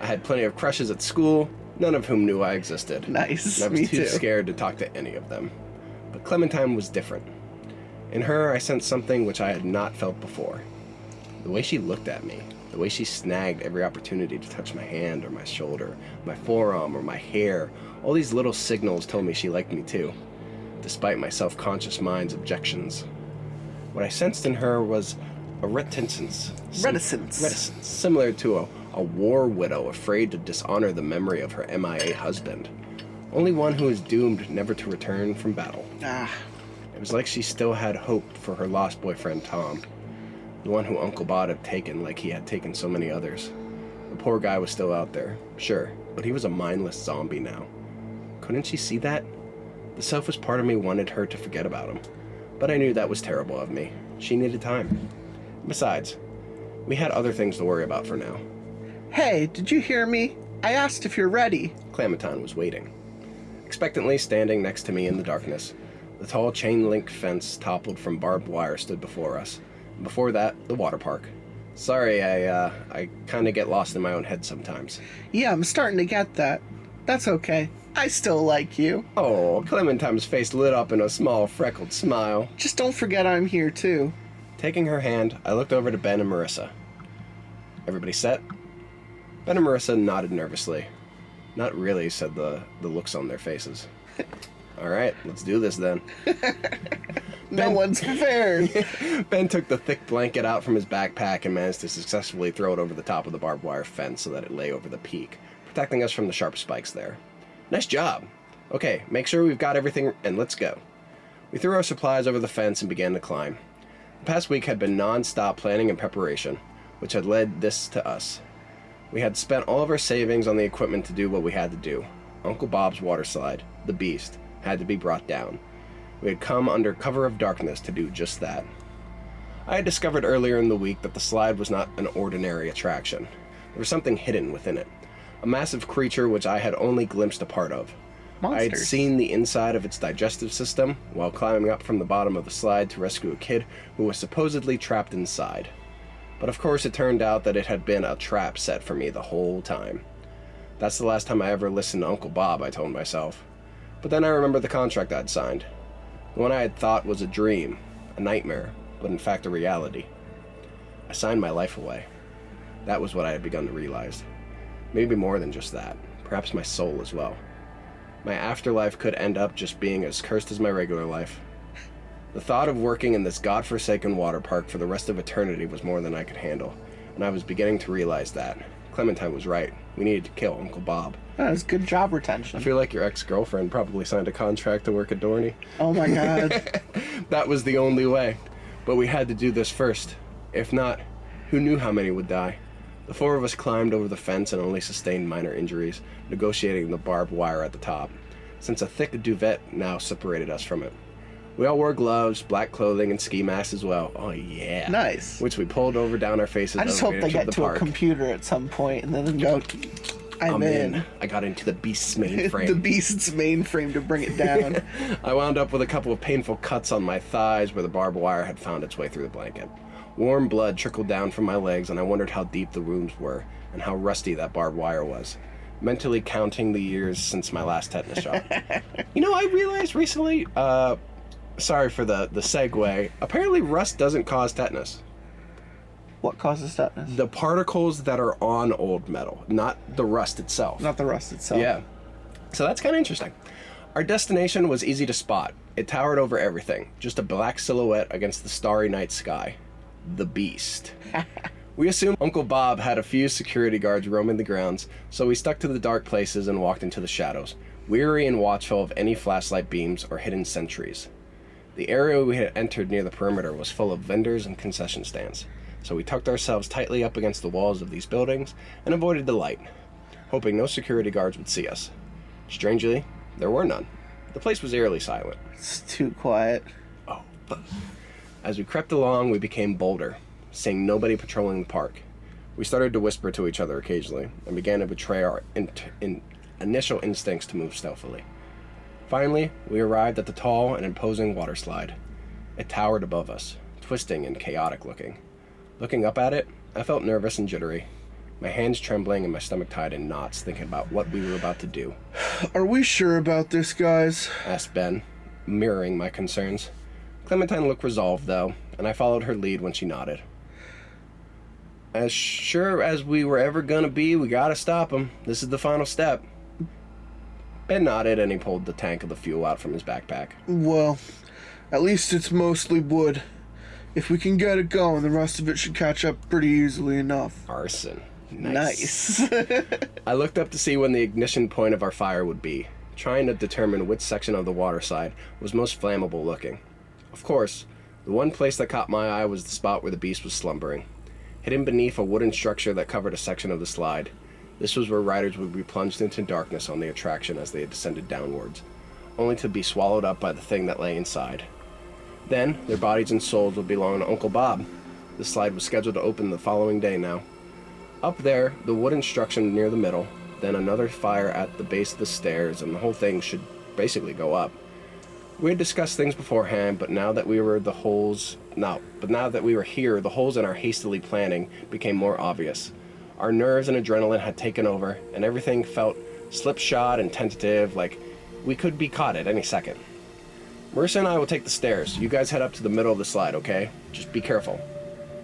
I had plenty of crushes at school, none of whom knew I existed. Nice, And I was me too too. scared to talk to any of them. But Clementine was different. In her, I sensed something which I had not felt before. The way she looked at me, the way she snagged every opportunity to touch my hand or my shoulder, my forearm or my hair, all these little signals told me she liked me too, despite my self conscious mind's objections. What I sensed in her was a reticence. sim- Reticence. Reticence. Similar to a, a war widow afraid to dishonor the memory of her MIA husband. Only one who is doomed never to return from battle. Ah, It was like she still had hope for her lost boyfriend Tom, the one who Uncle Bob had taken like he had taken so many others. The poor guy was still out there, sure, but he was a mindless zombie now. Couldn't she see that? The selfish part of me wanted her to forget about him, but I knew that was terrible of me. She needed time. Besides, we had other things to worry about for now. hey, did you hear me? I asked if you're ready. Clementine was waiting. Expectantly standing next to me in the darkness, the tall chain link fence toppled from barbed wire stood before us. And before that, the water park. Sorry, I, uh, I kinda get lost in my own head sometimes. Yeah, I'm starting to get that. That's okay. I still like you. Oh, Clementine's face lit up in a small, freckled smile. Just don't forget I'm here too. Taking her hand, I looked over to Ben and Marissa. Everybody set? Ben and Marissa nodded nervously. Not really, said the, the looks on their faces. All right, let's do this then. No Ben- one's prepared. Ben took the thick blanket out from his backpack and managed to successfully throw it over the top of the barbed wire fence so that it lay over the peak, protecting us from the sharp spikes there. Nice job! Okay, make sure we've got everything and let's go. We threw our supplies over the fence and began to climb. The past week had been non stop planning and preparation, which had led this to us. We had spent all of our savings on the equipment to do what we had to do. Uncle Bob's water slide, the beast, had to be brought down. We had come under cover of darkness to do just that. I had discovered earlier in the week that the slide was not an ordinary attraction. There was something hidden within it. A massive creature which I had only glimpsed a part of. I had Monsters. seen the inside of its digestive system while climbing up from the bottom of the slide to rescue a kid who was supposedly trapped inside. But of course, it turned out that it had been a trap set for me the whole time. That's the last time I ever listened to Uncle Bob, I told myself. But then I remembered the contract I'd signed. The one I had thought was a dream, a nightmare, but in fact a reality. I signed my life away. That was what I had begun to realize. Maybe more than just that, perhaps my soul as well. My afterlife could end up just being as cursed as my regular life. The thought of working in this godforsaken water park for the rest of eternity was more than I could handle, and I was beginning to realize that. Clementine was right. We needed to kill Uncle Bob. That was good job retention. I feel like your ex girlfriend probably signed a contract to work at Dorney. oh my god. That was the only way. But we had to do this first. If not, who knew how many would die? The four of us climbed over the fence and only sustained minor injuries, negotiating the barbed wire at the top, since a thick duvet now separated us from it. We all wore gloves, black clothing, and ski masks as well. Oh yeah, Nice. Which we pulled over down our faces. I just hope they get the to park. a computer at some point and then go, I'm, I'm in. in. I got into the beast's mainframe. the beast's mainframe to bring it down. I wound up with a couple of painful cuts on my thighs where the barbed wire had found its way through the blanket. Warm blood trickled down from my legs, and I wondered how deep the wounds were and how rusty that barbed wire was. Mentally counting the years since my last tetanus shot. you know, I realized recently, uh, sorry for the, the segue, apparently rust doesn't cause tetanus. what causes tetanus? The particles that are on old metal, not the rust itself. Not the rust itself. Yeah. So that's kind of interesting. Our destination was easy to spot. It towered over everything, just a black silhouette against the starry night sky. The beast. we assumed Uncle Bob had a few security guards roaming the grounds, so we stuck to the dark places and walked into the shadows, weary and watchful of any flashlight beams or hidden sentries. The area we had entered near the perimeter was full of vendors and concession stands, so we tucked ourselves tightly up against the walls of these buildings and avoided the light, hoping no security guards would see us. Strangely, there were none. The place was eerily silent. It's too quiet. Oh, but as we crept along, we became bolder, seeing nobody patrolling the park. We started to whisper to each other occasionally and began to betray our in- in- initial instincts to move stealthily. Finally, we arrived at the tall and imposing water slide. It towered above us, twisting and chaotic looking. Looking up at it, I felt nervous and jittery, my hands trembling and my stomach tied in knots, thinking about what we were about to do. Are we sure about this, guys? asked Ben, mirroring my concerns. Clementine looked resolved, though, and I followed her lead when she nodded. As sure as we were ever gonna be, we gotta stop him. This is the final step. Ben nodded and he pulled the tank of the fuel out from his backpack. Well, at least it's mostly wood. If we can get it going, the rest of it should catch up pretty easily enough. Arson. Nice. I looked up to see when the ignition point of our fire would be, trying to determine which section of the water side was most flammable looking. Of course, the one place that caught my eye was the spot where the beast was slumbering. Hidden beneath a wooden structure that covered a section of the slide, this was where riders would be plunged into darkness on the attraction as they descended downwards, only to be swallowed up by the thing that lay inside. Then, their bodies and souls would belong to Uncle Bob. The slide was scheduled to open the following day now. Up there, the wooden structure near the middle, then another fire at the base of the stairs, and the whole thing should basically go up. We had discussed things beforehand, but now that we were the holes, no, but now that we were here, the holes in our hastily planning became more obvious. Our nerves and adrenaline had taken over, and everything felt slipshod and tentative, like we could be caught at any second. Marissa and I will take the stairs. You guys head up to the middle of the slide, okay? Just be careful.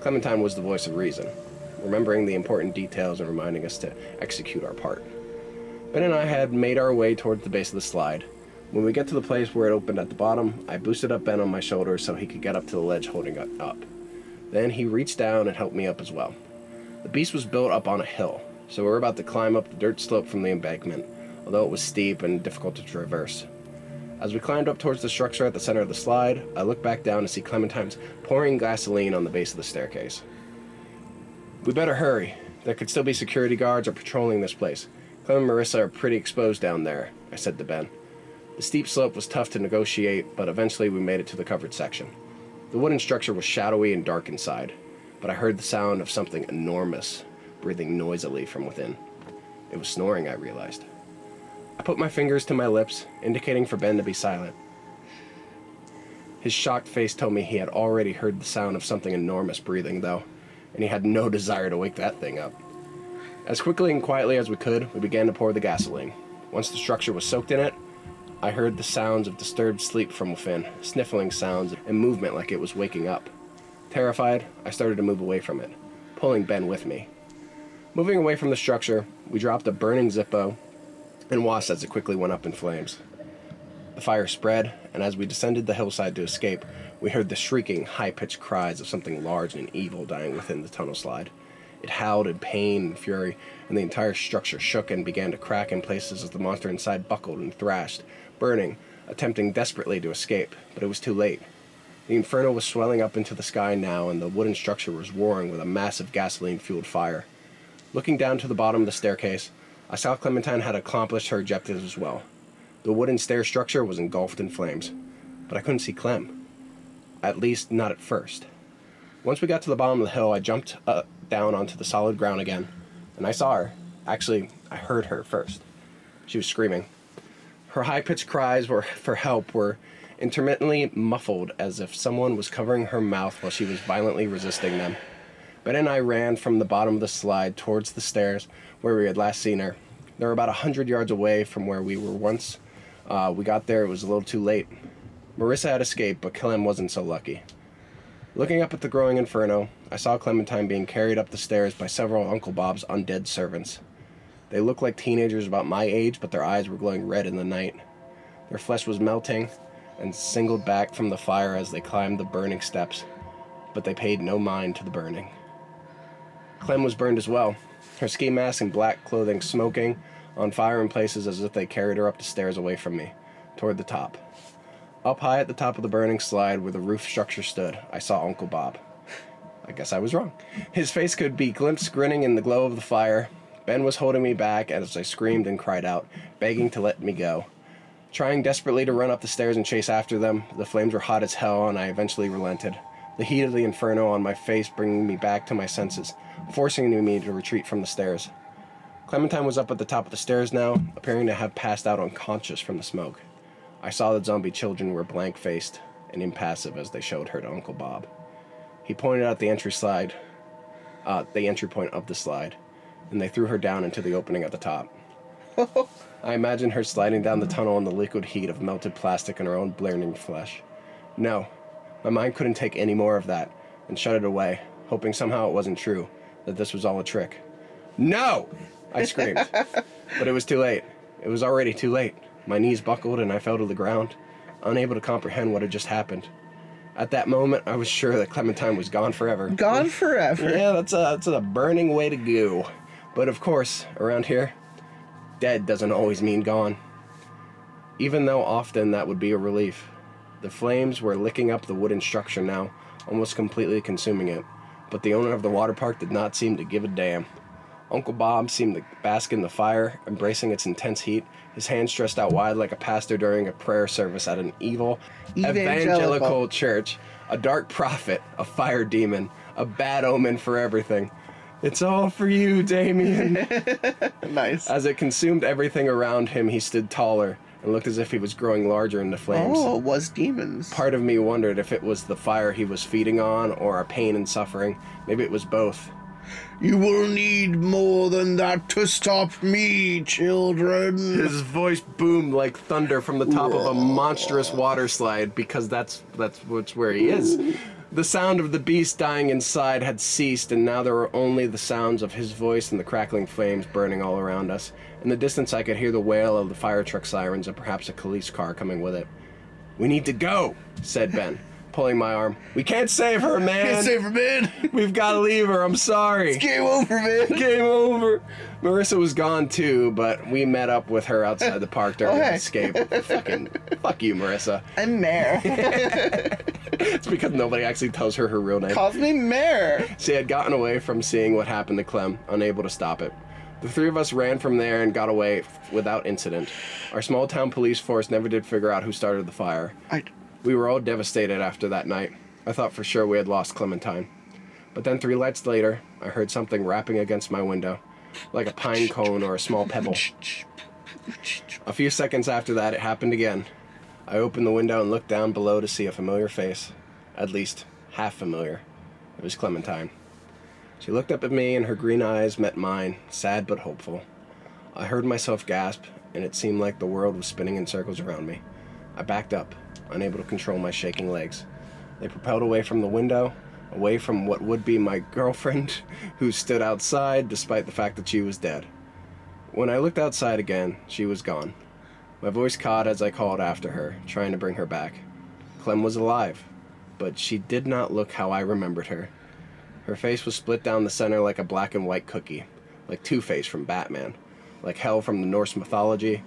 Clementine was the voice of reason, remembering the important details and reminding us to execute our part. Ben and I had made our way towards the base of the slide. When we get to the place where it opened at the bottom, I boosted up Ben on my shoulder so he could get up to the ledge holding up. Then he reached down and helped me up as well. The beast was built up on a hill, so we were about to climb up the dirt slope from the embankment, although it was steep and difficult to traverse. As we climbed up towards the structure at the center of the slide, I looked back down to see Clementine's pouring gasoline on the base of the staircase. We better hurry. There could still be security guards or patrolling this place. Clem and Marissa are pretty exposed down there, I said to Ben. The steep slope was tough to negotiate, but eventually we made it to the covered section. The wooden structure was shadowy and dark inside, but I heard the sound of something enormous breathing noisily from within. It was snoring, I realized. I put my fingers to my lips, indicating for Ben to be silent. His shocked face told me he had already heard the sound of something enormous breathing, though, and he had no desire to wake that thing up. As quickly and quietly as we could, we began to pour the gasoline. Once the structure was soaked in it, I heard the sounds of disturbed sleep from within, sniffling sounds and movement like it was waking up. Terrified, I started to move away from it, pulling Ben with me. Moving away from the structure, we dropped a burning Zippo and watched as it quickly went up in flames. The fire spread, and as we descended the hillside to escape, we heard the shrieking, high pitched cries of something large and evil dying within the tunnel slide. It howled in pain and fury, and the entire structure shook and began to crack in places as the monster inside buckled and thrashed, burning, attempting desperately to escape, but it was too late. The inferno was swelling up into the sky now, and the wooden structure was roaring with a massive gasoline fueled fire. Looking down to the bottom of the staircase, I saw Clementine had accomplished her objectives as well. The wooden stair structure was engulfed in flames, but I couldn't see Clem. At least, not at first. Once we got to the bottom of the hill, I jumped uh, down onto the solid ground again, and I saw her. Actually, I heard her first. She was screaming. Her high pitched cries were for help were intermittently muffled as if someone was covering her mouth while she was violently resisting them. Ben and I ran from the bottom of the slide towards the stairs where we had last seen her. They were about a hundred yards away from where we were once. Uh, we got there, it was a little too late. Marissa had escaped, but Clem wasn't so lucky. Looking up at the growing inferno, I saw Clementine being carried up the stairs by several Uncle Bob's undead servants. They looked like teenagers about my age, but their eyes were glowing red in the night. Their flesh was melting and singled back from the fire as they climbed the burning steps, but they paid no mind to the burning. Clem was burned as well, her ski mask and black clothing smoking, on fire in places as if they carried her up the stairs away from me, toward the top. Up high at the top of the burning slide where the roof structure stood, I saw Uncle Bob. I guess I was wrong. His face could be glimpsed grinning in the glow of the fire. Ben was holding me back as I screamed and cried out, begging to let me go. Trying desperately to run up the stairs and chase after them, the flames were hot as hell, and I eventually relented. The heat of the inferno on my face bringing me back to my senses, forcing me to retreat from the stairs. Clementine was up at the top of the stairs now, appearing to have passed out unconscious from the smoke. I saw the zombie children were blank faced and impassive as they showed her to Uncle Bob. He pointed out the entry slide, uh, the entry point of the slide, and they threw her down into the opening at the top. I imagine her sliding down the tunnel in the liquid heat of melted plastic and her own burning flesh. No, my mind couldn't take any more of that, and shut it away, hoping somehow it wasn't true, that this was all a trick. No! I screamed. but it was too late. It was already too late. My knees buckled and I fell to the ground, unable to comprehend what had just happened. At that moment, I was sure that Clementine was gone forever. Gone forever. Yeah, that's a that's a burning way to go. But of course, around here, dead doesn't always mean gone. Even though often that would be a relief. The flames were licking up the wooden structure now, almost completely consuming it. But the owner of the water park did not seem to give a damn. Uncle Bob seemed to bask in the fire, embracing its intense heat, his hands stretched out wide like a pastor during a prayer service at an evil Evangelical. evangelical church. A dark prophet, a fire demon, a bad omen for everything. It's all for you, Damien. Nice. As it consumed everything around him, he stood taller and looked as if he was growing larger in the flames. Oh, it was demons. Part of me wondered if it was the fire he was feeding on or our pain and suffering. Maybe it was both. You will need more than that to stop me, children. His voice boomed like thunder from the top of a monstrous water slide because that's that's what's where he is. The sound of the beast dying inside had ceased, and now there were only the sounds of his voice and the crackling flames burning all around us. In the distance, I could hear the wail of the fire truck sirens and perhaps a police car coming with it. We need to go, said Ben, pulling my arm. We can't save her, man. Can't save her, man. We've got to leave her. I'm sorry. Game over, man. Game over. Marissa was gone too, but we met up with her outside the park during Oh, the escape. Fucking fuck you, Marissa. I'm Mare. It's because nobody actually tells her her real name. Calls me Mare. She had gotten away from seeing what happened to Clem, unable to stop it. The three of us ran from there and got away f- without incident. Our small town police force never did figure out who started the fire. I. We were all devastated after that night. I thought for sure we had lost Clementine. But then three lights later, I heard something rapping against my window, like a pine cone or a small pebble. A few seconds after that, it happened again. I opened the window and looked down below to see a familiar face. At least, half familiar. It was Clementine. She looked up at me and her green eyes met mine, sad but hopeful. I heard myself gasp and it seemed like the world was spinning in circles around me. I backed up, unable to control my shaking legs. They propelled away from the window, away from what would be my girlfriend, who stood outside despite the fact that she was dead. When I looked outside again, she was gone. My voice caught as I called after her, trying to bring her back. Clem was alive, but she did not look how I remembered her. Her face was split down the center like a black and white cookie, like Two Face from Batman, like Hel from the Norse mythology.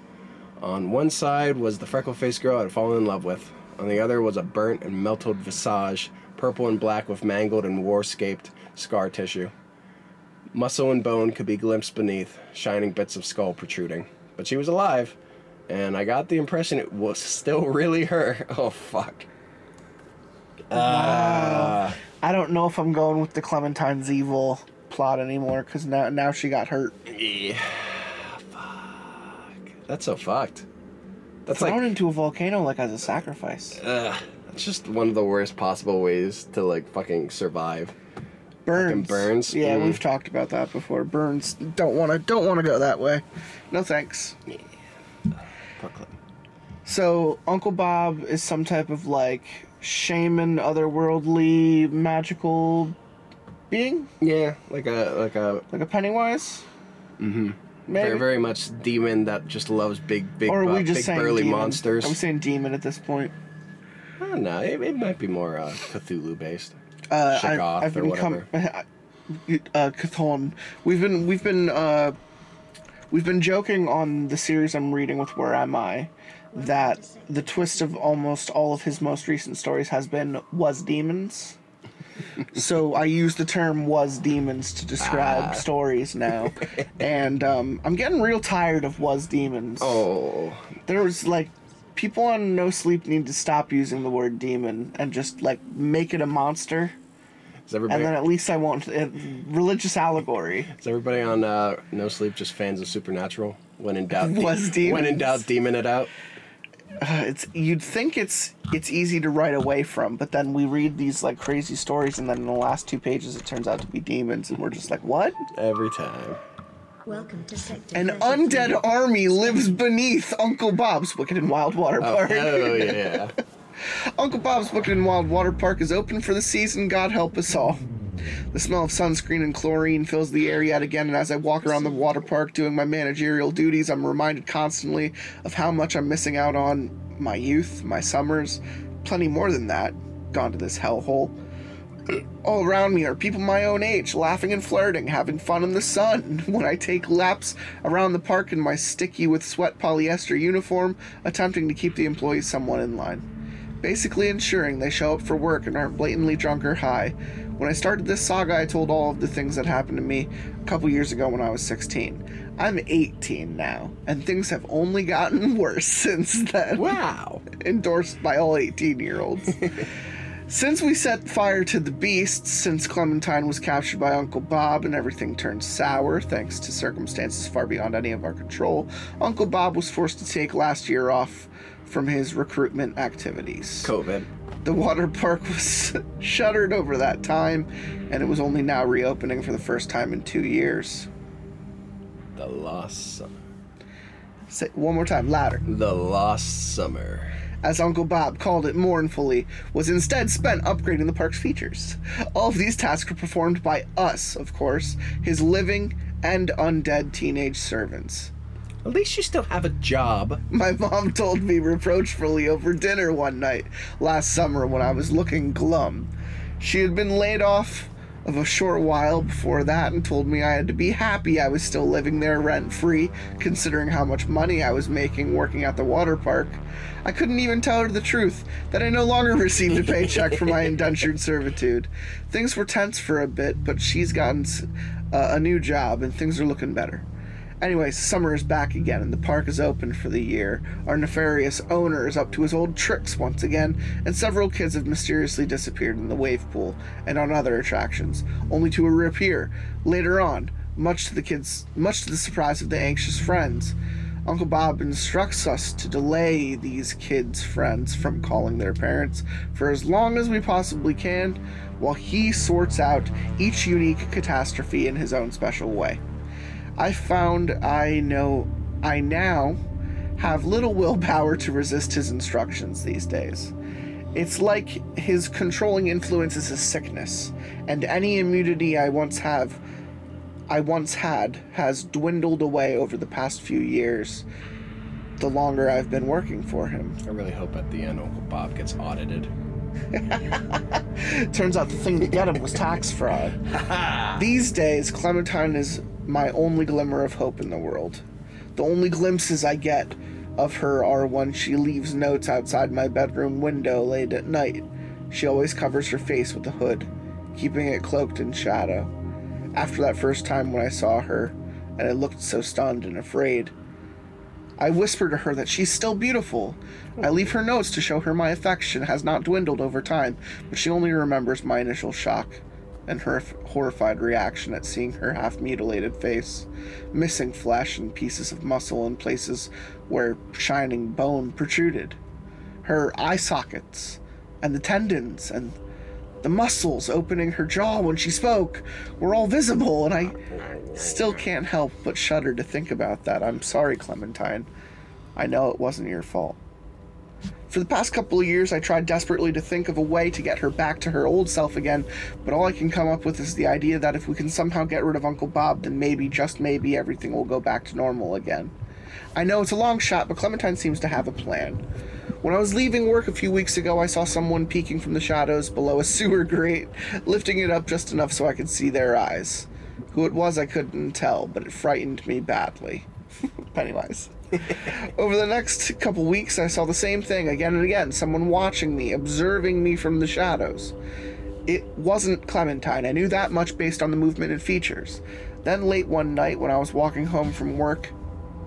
On one side was the freckle faced girl I had fallen in love with, on the other was a burnt and melted visage, purple and black with mangled and war scaped scar tissue. Muscle and bone could be glimpsed beneath, shining bits of skull protruding. But she was alive, and I got the impression it was still really her. Oh, fuck. Uh, I don't know if I'm going with the Clementine's evil plot anymore because now now she got hurt. Yeah. Fuck. That's so fucked. That's like Thrown like, into a volcano like as a sacrifice. ugh. That's just one of the worst possible ways to, like, fucking survive. Burns. burns? Yeah, Mm. we've talked about that before. Burns don't want to don't want to go that way. No thanks. Brooklyn. So Uncle Bob is some type of like shaman, otherworldly, magical being, Yeah, like a, like a, like a Pennywise. Mm-hmm. Maybe. very, very much demon that just loves big, big, or are uh, we just big saying burly demon? monsters. I'm saying demon at this point? I don't know. It, it might be more uh, Cthulhu based. Uh, I, Shoggoth I've or com- whatever. uh, Cthulhu. We've been we've been uh, we've been joking on the series I'm reading with Where Am I, that the twist of almost all of his most recent stories has been was demons. So I use the term was demons to describe Ah. stories now, and um, I'm getting real tired of was demons. Oh, There was like people on No Sleep need to stop using the word demon and just like make it a monster is everybody, and then at least I won't uh, religious allegory. is everybody on uh, No Sleep just fans of Supernatural? When in doubt, de- Was when in doubt, demon it out. Uh, it's you'd think it's it's easy to write away from, but then we read these like crazy stories, and then in the last two pages it turns out to be demons, and we're just like, what? Every time. Welcome to Sector An 33. undead army lives beneath Uncle Bob's Wicked and Wild Water Oh, Park. hell yeah. Uncle Bob's Wicked and Wild Water Park is open for the season. God help us all. The smell of sunscreen and chlorine fills the air yet again, and as I walk around the water park doing my managerial duties, I'm reminded constantly of how much I'm missing out on my youth, my summers, plenty more than that. Gone to this hellhole. All around me are people my own age, laughing and flirting, having fun in the sun. When I take laps around the park in my sticky with sweat polyester uniform, attempting to keep the employees somewhat in line basically ensuring they show up for work and aren't blatantly drunk or high. When I started this saga, I told all of the things that happened to me a couple years ago when I was 16. I'm 18 now, and things have only gotten worse since then. Wow. Endorsed by all 18 year olds. Since we set fire to the beasts, since Clementine was captured by Uncle Bob and everything turned sour thanks to circumstances far beyond any of our control, Uncle Bob was forced to take last year off from his recruitment activities. COVID. The water park was shuttered over that time, and it was only now reopening for the first time in two years. The lost summer. Say one more time, louder. The lost summer. as Uncle Bob called it mournfully, was instead spent upgrading the park's features. All of these tasks were performed by us, of course, his living and undead teenage servants. At least you still have a job. My mom told me reproachfully over dinner one night last summer when I was looking glum. She had been laid off of a short while before that and told me I had to be happy I was still living there rent free, considering how much money I was making working at the water park. I couldn't even tell her the truth that I no longer received a paycheck for my indentured servitude. Things were tense for a bit, but she's gotten uh, a new job and things are looking better. Anyways, summer is back again and the park is open for the year. Our nefarious owner is up to his old tricks once again, and several kids have mysteriously disappeared in the wave pool and on other attractions, only to reappear later on, much to the kids much to the surprise of the anxious friends. Uncle Bob instructs us to delay these kids' friends from calling their parents for as long as we possibly can, while he sorts out each unique catastrophe in his own special way. I found I know I now have little willpower to resist his instructions these days. It's like his controlling influence is a sickness, and any immunity I once have I once had has dwindled away over the past few years. The longer I've been working for him. I really hope at the end Uncle Bob gets audited. Turns out the thing to get him was tax fraud. These days, Clementine is my only glimmer of hope in the world. The only glimpses I get of her are when she leaves notes outside my bedroom window late at night. She always covers her face with a hood, keeping it cloaked in shadow. After that first time when I saw her, and I looked so stunned and afraid, I whisper to her that she's still beautiful. I leave her notes to show her my affection has not dwindled over time, but she only remembers my initial shock and her horrified reaction at seeing her half mutilated face, missing flesh and pieces of muscle in places where shining bone protruded. Her eye sockets and the tendons and the muscles opening her jaw when she spoke were all visible, and I still can't help but shudder to think about that. I'm sorry, Clementine. I know it wasn't your fault. For the past couple of years, I tried desperately to think of a way to get her back to her old self again, but all I can come up with is the idea that if we can somehow get rid of Uncle Bob, then maybe, just maybe, everything will go back to normal again. I know it's a long shot, but Clementine seems to have a plan. When I was leaving work a few weeks ago, I saw someone peeking from the shadows below a sewer grate, lifting it up just enough so I could see their eyes. Who it was, I couldn't tell, but it frightened me badly. Pennywise. Over the next couple weeks, I saw the same thing again and again someone watching me, observing me from the shadows. It wasn't Clementine. I knew that much based on the movement and features. Then, late one night, when I was walking home from work,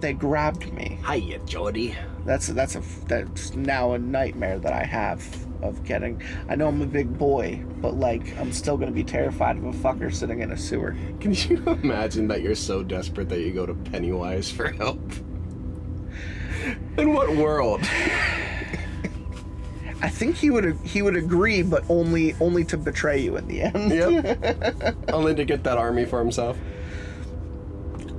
they grabbed me. Hiya, Jody. That's that's a that's now a nightmare that I have of getting. I know I'm a big boy, but like I'm still gonna be terrified of a fucker sitting in a sewer. Can you imagine that you're so desperate that you go to Pennywise for help? In what world? I think he would he would agree, but only only to betray you in the end. Yep. Only to get that army for himself.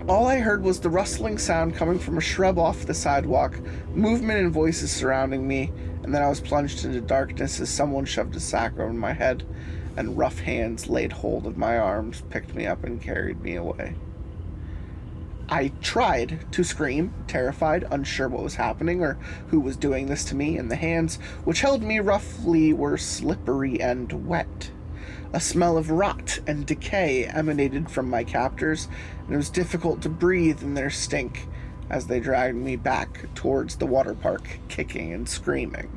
All I heard was the rustling sound coming from a shrub off the sidewalk, movement and voices surrounding me, and then I was plunged into darkness as someone shoved a sack over my head, and rough hands laid hold of my arms, picked me up, and carried me away. I tried to scream, terrified, unsure what was happening or who was doing this to me, and the hands which held me roughly were slippery and wet. A smell of rot and decay emanated from my captors, and it was difficult to breathe in their stink as they dragged me back towards the water park, kicking and screaming.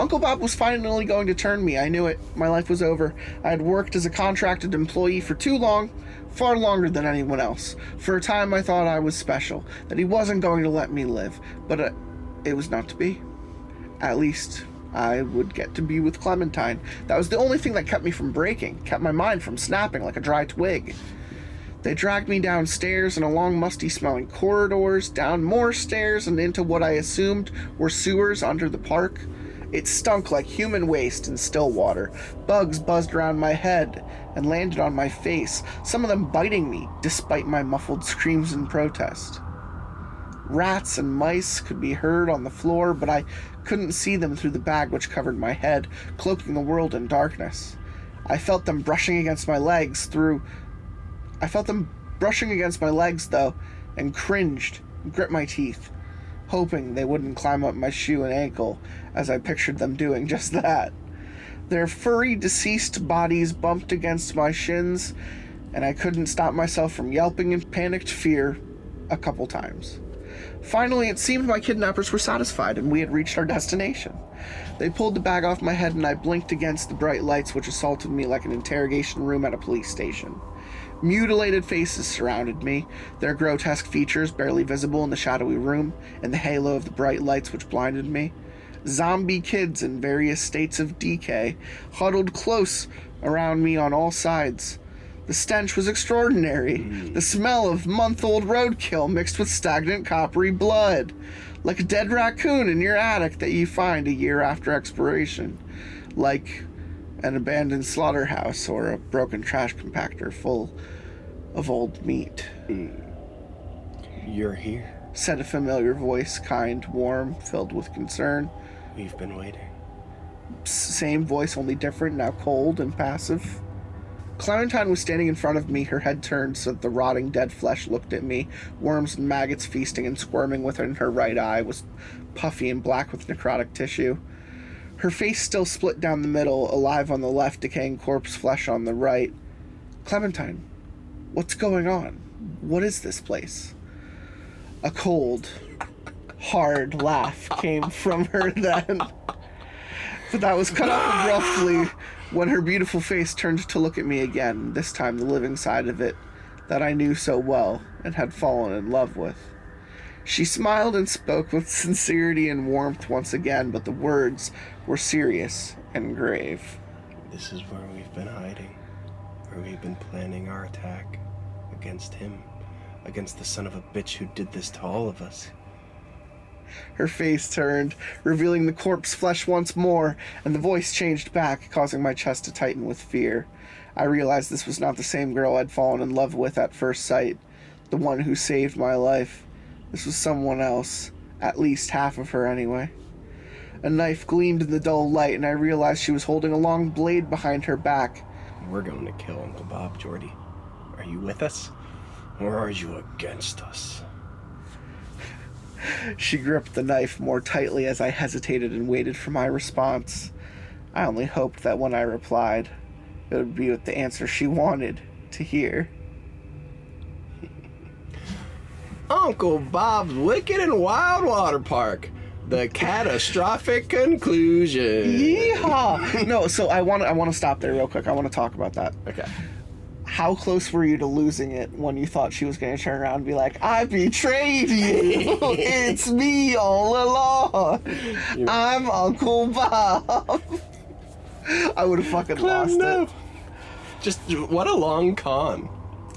Uncle Bob was finally going to turn me. I knew it. My life was over. I had worked as a contracted employee for too long, far longer than anyone else. For a time, I thought I was special, that he wasn't going to let me live, but uh, it was not to be. At least, I would get to be with Clementine. That was the only thing that kept me from breaking, kept my mind from snapping like a dry twig. They dragged me downstairs and along musty smelling corridors, down more stairs, and into what I assumed were sewers under the park. It stunk like human waste and still water. Bugs buzzed around my head and landed on my face, some of them biting me despite my muffled screams in protest. Rats and mice could be heard on the floor, but I couldn't see them through the bag which covered my head, cloaking the world in darkness. I felt them brushing against my legs through. I felt them brushing against my legs, though, and cringed, and gripped my teeth, hoping they wouldn't climb up my shoe and ankle, as I pictured them doing just that. Their furry, deceased bodies bumped against my shins, and I couldn't stop myself from yelping in panicked fear a couple times. Finally, it seemed my kidnappers were satisfied and we had reached our destination. They pulled the bag off my head and I blinked against the bright lights which assaulted me like an interrogation room at a police station. Mutilated faces surrounded me, their grotesque features barely visible in the shadowy room and the halo of the bright lights which blinded me. Zombie kids in various states of decay huddled close around me on all sides. The stench was extraordinary. Hmm. The smell of month old roadkill mixed with stagnant coppery blood. Like a dead raccoon in your attic that you find a year after expiration. Like an abandoned slaughterhouse or a broken trash compactor full of old meat. You're here. said a familiar voice, kind, warm, filled with concern. We've been waiting. Same voice, only different, now cold and passive. Clementine was standing in front of me, her head turned so that the rotting dead flesh looked at me. Worms and maggots feasting and squirming within her right eye was puffy and black with necrotic tissue. Her face still split down the middle, alive on the left, decaying corpse flesh on the right. Clementine, what's going on? What is this place? A cold, hard laugh came from her then. But that was cut off abruptly when her beautiful face turned to look at me again, this time the living side of it that I knew so well and had fallen in love with. She smiled and spoke with sincerity and warmth once again, but the words were serious and grave. This is where we've been hiding. Where we've been planning our attack against him. Against the son of a bitch who did this to all of us. Her face turned, revealing the corpse flesh once more, and the voice changed back, causing my chest to tighten with fear. I realized this was not the same girl I'd fallen in love with at first sight, the one who saved my life. This was someone else, at least half of her anyway. A knife gleamed in the dull light, and I realized she was holding a long blade behind her back. We're going to kill Uncle Bob, Jordy. Are you with us? Or are you against us? She gripped the knife more tightly as I hesitated and waited for my response. I only hoped that when I replied, it would be with the answer she wanted to hear. Uncle Bob's Wicked and Wild Water Park. The catastrophic conclusion. Yeehaw! no, so I want to I want to stop there real quick. I want to talk about that. Okay. How close were you to losing it when you thought she was going to turn around and be like, "I betrayed you. it's me all along. I'm Uncle Bob." I would have fucking lost no. it. Just what a long con.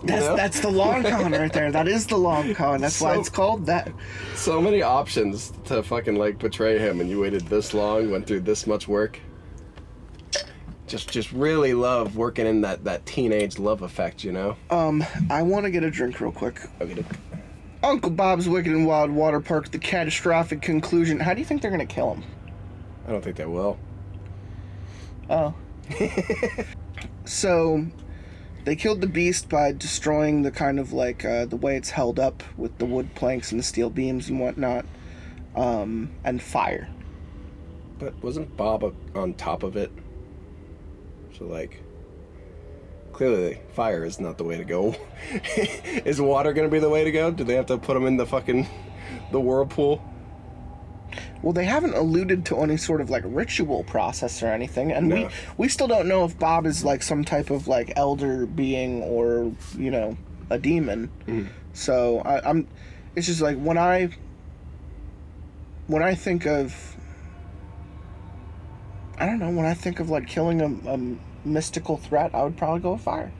That's know? that's the long con right there. That is the long con. That's why it's called that. so many options to fucking like betray him, and you waited this long, went through this much work. Just, just really love working in that that teenage love effect, you know. Um, I want to get a drink real quick. Okay. Uncle Bob's Wicked and Wild Water Park, the catastrophic conclusion. How do you think they're gonna kill him? I don't think they will. Oh. so, they killed the beast by destroying the kind of like uh, the way it's held up with the wood planks and the steel beams and whatnot, um, and fire. But wasn't Bob on top of it? So like, clearly fire is not the way to go. is water gonna be the way to go? Do they have to put him in the fucking the whirlpool? Well, they haven't alluded to any sort of like ritual process or anything, and we No. we still don't know if Bob is like some type of like elder being or you know a demon. Mm-hmm. So I, I'm, it's just like when I when I think of I don't know when I think of like killing a, a mystical threat, I would probably go with fire.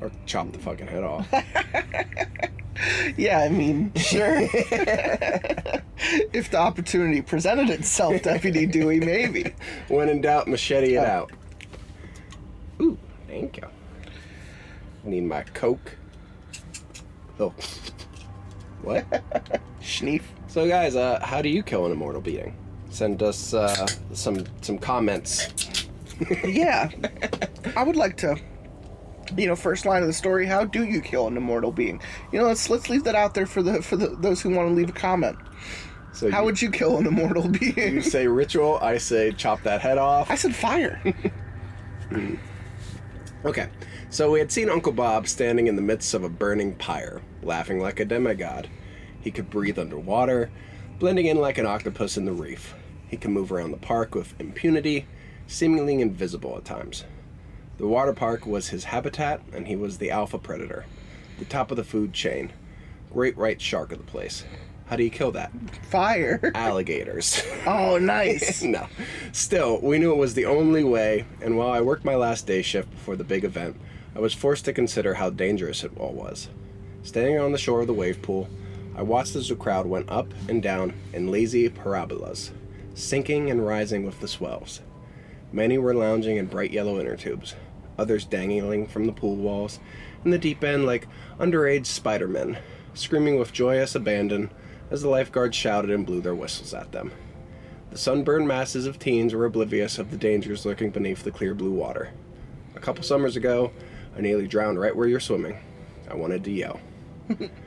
Or chop the fucking head off? Yeah, I mean, sure. if the opportunity presented itself, Deputy Dewey, maybe. when in doubt, machete it out. Ooh, thank you. I need my coke. Oh. What? Schneef. So, guys, uh, how do you kill an immortal being? Send us uh, some some comments. Yeah. I would like to you know, first line of the story, how do you kill an immortal being? You know, let's let's leave that out there for the for the those who want to leave a comment. So How you, would you kill an immortal being? you say ritual? I say chop that head off. I said fire. Okay, so we had seen Uncle Bob standing in the midst of a burning pyre, laughing like a demigod. He could breathe underwater, blending in like an octopus in the reef. He could move around the park with impunity, seemingly invisible at times. The water park was his habitat, and he was the alpha predator, the top of the food chain, great white shark of the place. How do you kill that? Fire. Alligators. Oh, nice. no. Still, we knew it was the only way, and while I worked my last day shift before the big event, I was forced to consider how dangerous it all was. Standing on the shore of the wave pool, I watched as the crowd went up and down in lazy parabolas, sinking and rising with the swells. Many were lounging in bright yellow inner tubes. Others dangling from the pool walls, in the deep end like underage Spider-Men, screaming with joyous abandon as the lifeguards shouted and blew their whistles at them. The sunburned masses of teens were oblivious of the dangers lurking beneath the clear blue water. A couple summers ago, I nearly drowned right where you're swimming. I wanted to yell.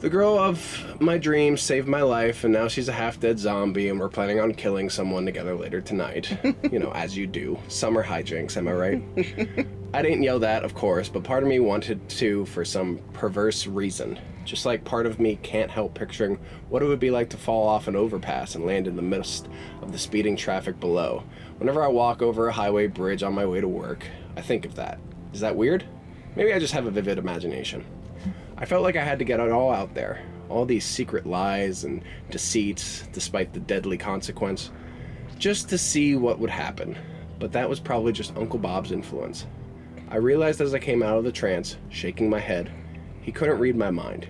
the girl of my dreams saved my life, and now she's a half dead zombie, and we're planning on killing someone together later tonight. you know, as you do. Summer hijinks, am I right? I didn't yell that, of course, but part of me wanted to for some perverse reason. Just like part of me can't help picturing what it would be like to fall off an overpass and land in the midst of the speeding traffic below. Whenever I walk over a highway bridge on my way to work, I think of that. Is that weird? Maybe I just have a vivid imagination. I felt like I had to get it all out there. All these secret lies and deceits, despite the deadly consequence, just to see what would happen. But that was probably just Uncle Bob's influence. I realized as I came out of the trance, shaking my head, he couldn't read my mind.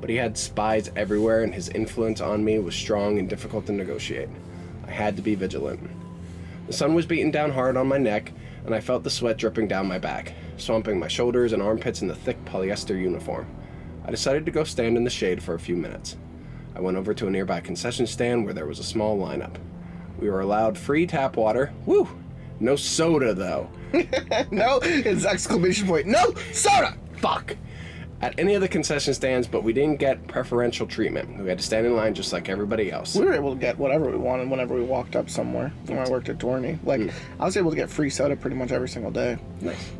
But he had spies everywhere, and his influence on me was strong and difficult to negotiate. I had to be vigilant. The sun was beating down hard on my neck, and I felt the sweat dripping down my back, swamping my shoulders and armpits in the thick polyester uniform. I decided to go stand in the shade for a few minutes. I went over to a nearby concession stand where there was a small lineup. We were allowed free tap water. Woo! No soda, though. no, it's exclamation point. No soda. Fuck! At any of the concession stands, but we didn't get preferential treatment. We had to stand in line just like everybody else. We were able to get whatever we wanted whenever we walked up somewhere. When I worked at Dorney, like mm. I was able to get free soda pretty much every single day. Nice.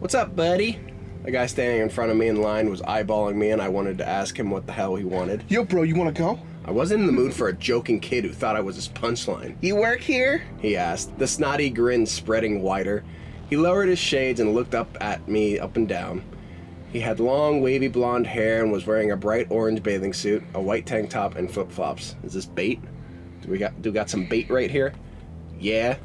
What's up, buddy? The guy standing in front of me in line was eyeballing me, and I wanted to ask him what the hell he wanted. Yo, bro, you want to go? I wasn't in the mood for a joking kid who thought I was his punchline. You work here? He asked, the snotty grin spreading wider. He lowered his shades and looked up at me up and down. He had long, wavy blonde hair and was wearing a bright orange bathing suit, a white tank top, and flip flops. Is this bait? Do we got do we got some bait right here? Yeah.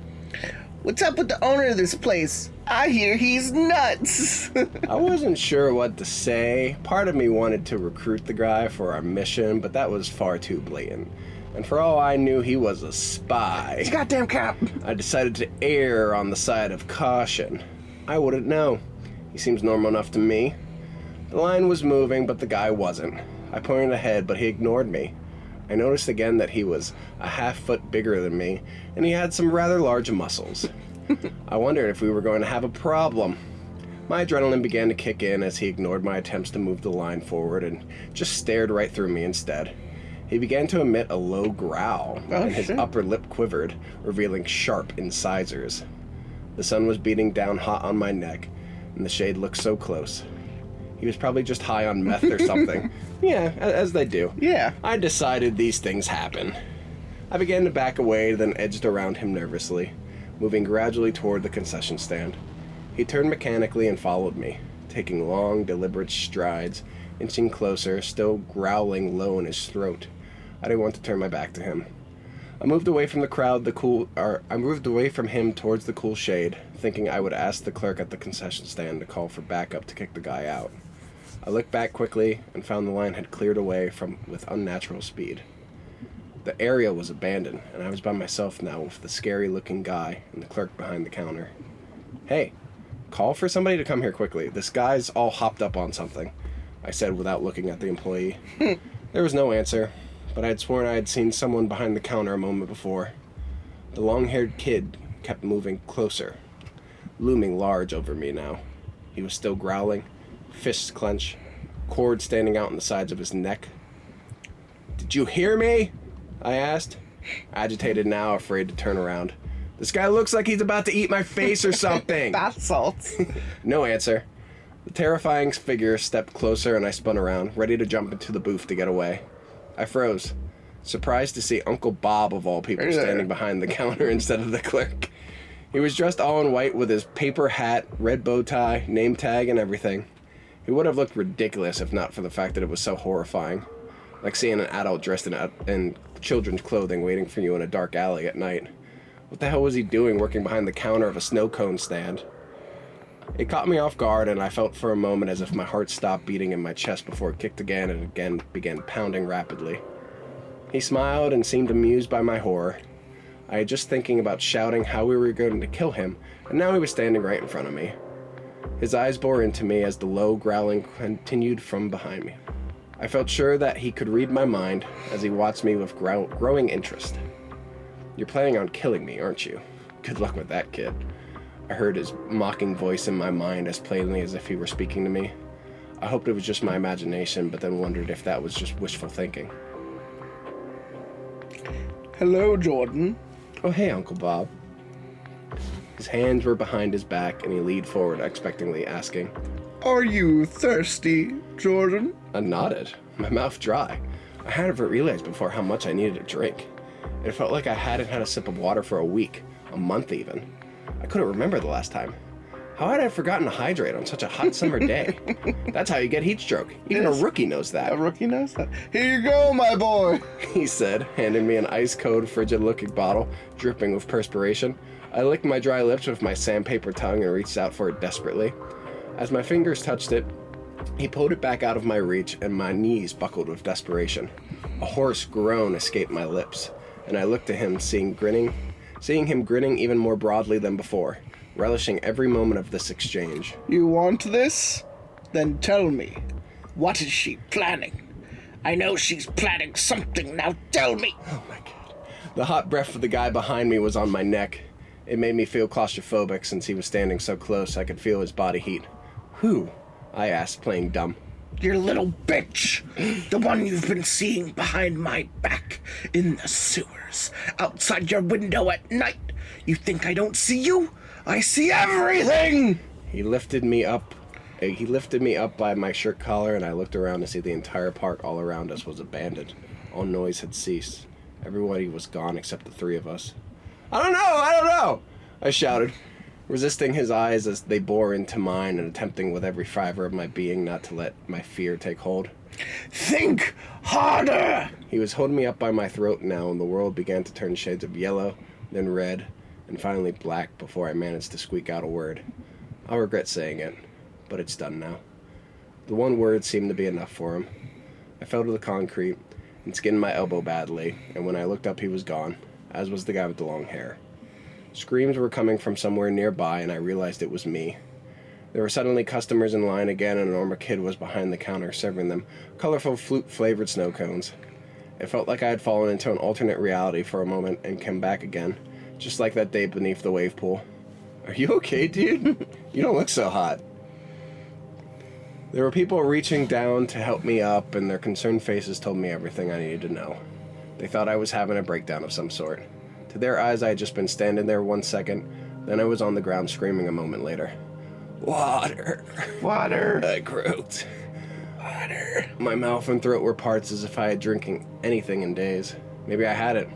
What's up with the owner of this place? I hear he's nuts. I wasn't sure what to say. Part of me wanted to recruit the guy for our mission, but that was far too blatant. And for all I knew, he was a spy. Goddamn cap. I decided to err on the side of caution. I wouldn't know. He seems normal enough to me. The line was moving, but the guy wasn't. I pointed ahead, but he ignored me. I noticed again that he was a half foot bigger than me, and he had some rather large muscles. I wondered if we were going to have a problem. My adrenaline began to kick in as he ignored my attempts to move the line forward and just stared right through me instead. He began to emit a low growl, Oh, and his shit. upper lip quivered, revealing sharp incisors. The sun was beating down hot on my neck, and the shade looked so close. He was probably just high on meth or something. yeah, as they do. Yeah. I decided these things happen. I began to back away, then edged around him nervously, moving gradually toward the concession stand. He turned mechanically and followed me, taking long, deliberate strides, inching closer, still growling low in his throat. I didn't want to turn my back to him. I moved away from the crowd, the cool, or I moved away from him towards the cool shade, thinking I would ask the clerk at the concession stand to call for backup to kick the guy out. I looked back quickly and found the line had cleared away from with unnatural speed. The area was abandoned, and I was by myself now with the scary-looking guy and the clerk behind the counter. Hey, call for somebody to come here quickly. This guy's all hopped up on something, I said without looking at the employee. there was no answer, but I had sworn I had seen someone behind the counter a moment before. The long-haired kid kept moving closer, looming large over me now. He was still growling, fists clenched, cords standing out on the sides of his neck. Did you hear me? I asked, agitated now, afraid to turn around. This guy looks like he's about to eat my face or something. Bath salts. no answer. The terrifying figure stepped closer and I spun around, ready to jump into the booth to get away. I froze, surprised to see Uncle Bob, of all people, standing behind the counter instead of the clerk. He was dressed all in white with his paper hat, red bow tie, name tag, and everything. He would have looked ridiculous if not for the fact that it was so horrifying. Like seeing an adult dressed in, a in children's clothing waiting for you in a dark alley at night. What the hell was he doing working behind the counter of a snow cone stand? It caught me off guard, and I felt for a moment as if my heart stopped beating in my chest before it kicked again and again began pounding rapidly. He smiled and seemed amused by my horror. I had just thinking about shouting how we were going to kill him, and now he was standing right in front of me. His eyes bore into me as the low growling continued from behind me. I felt sure that he could read my mind as he watched me with grow- growing interest. You're planning on killing me, aren't you? Good luck with that, kid. I heard his mocking voice in my mind as plainly as if he were speaking to me. I hoped it was just my imagination, but then wondered if that was just wishful thinking. Hello, Jordan. Oh, hey, Uncle Bob. His hands were behind his back, and he leaned forward expectantly, asking. Are you thirsty, Jordan? I nodded, my mouth dry. I hadn't realized before how much I needed a drink. It felt like I hadn't had a sip of water for a week, a month even. I couldn't remember the last time. How had I forgotten to hydrate on such a hot summer day? That's how you get heat stroke. Even Yes. a rookie knows that. A rookie knows that. Here you go, my boy. he said, handing me an ice cold, frigid looking bottle, dripping with perspiration. I licked my dry lips with my sandpaper tongue and reached out for it desperately. As my fingers touched it, he pulled it back out of my reach, and my knees buckled with desperation. A hoarse groan escaped my lips, and I looked at him, seeing grinning, seeing him grinning even more broadly than before, relishing every moment of this exchange. You want this? Then tell me. What is she planning? I know she's planning something. Now tell me. Oh my god. The hot breath of the guy behind me was on my neck. It made me feel claustrophobic since he was standing so close I could feel his body heat. Who? I asked, playing dumb. Your little bitch. The one you've been seeing behind my back in the sewers, outside your window at night. You think I don't see you? I see everything! He lifted me up. uh, He lifted me up by my shirt collar, and I looked around to see the entire park all around us was abandoned. All noise had ceased. Everybody was gone except the three of us. I don't know, I don't know! I shouted, resisting his eyes as they bore into mine and attempting with every fiber of my being not to let my fear take hold. Think harder! He was holding me up by my throat now, and the world began to turn shades of yellow, then red, and finally black before I managed to squeak out a word. I'll regret saying it, but it's done now. The one word seemed to be enough for him. I fell to the concrete and skinned my elbow badly, and when I looked up, he was gone, as was the guy with the long hair. Screams were coming from somewhere nearby, and I realized it was me. There were suddenly customers in line again, and a normal kid was behind the counter serving them colorful flute flavored snow cones. It felt like I had fallen into an alternate reality for a moment and come back again, just like that day beneath the wave pool. Are you okay, dude? you don't look so hot. There were people reaching down to help me up, and their concerned faces told me everything I needed to know. They thought I was having a breakdown of some sort. To their eyes, I had just been standing there one second, then I was on the ground screaming a moment later. Water! Water. I croaked. Water. My mouth and throat were parts as if I had drinking anything in days. Maybe I had it.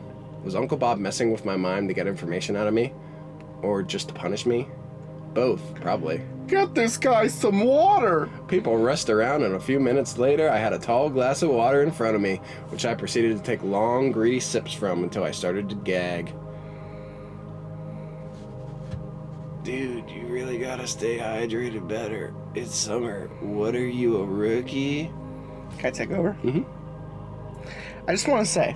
Was Uncle Bob messing with my mind to get information out of me? Or just to punish me? Both, probably. Get this guy some water! People rushed around, and a few minutes later, I had a tall glass of water in front of me, which I proceeded to take long, greedy sips from until I started to gag. Dude, you really gotta stay hydrated better. It's summer. What are you, a rookie? Can I take over? Mm-hmm. I just want to say.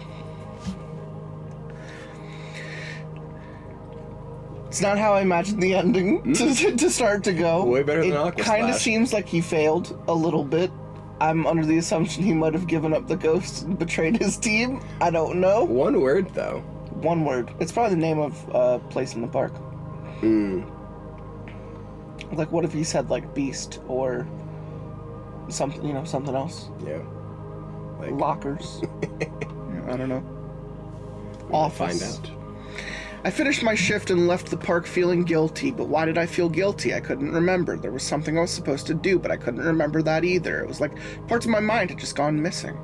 It's not how I imagined the ending to, to start to go. Hmm? Way better than It Aqua kind of Slash. seems like he failed a little bit. I'm under the assumption he might have given up the ghost and betrayed his team. I don't know. One word, though. One word. It's probably the name of a uh, place in the park. Hmm. Like, what if he said like beast or something? You know, something else. Yeah. Like, Lockers. Yeah, I don't know. we'll Office. find out. I finished my shift and left the park feeling guilty, but why did I feel guilty? I couldn't remember. There was something I was supposed to do, but I couldn't remember that either. It was like parts of my mind had just gone missing.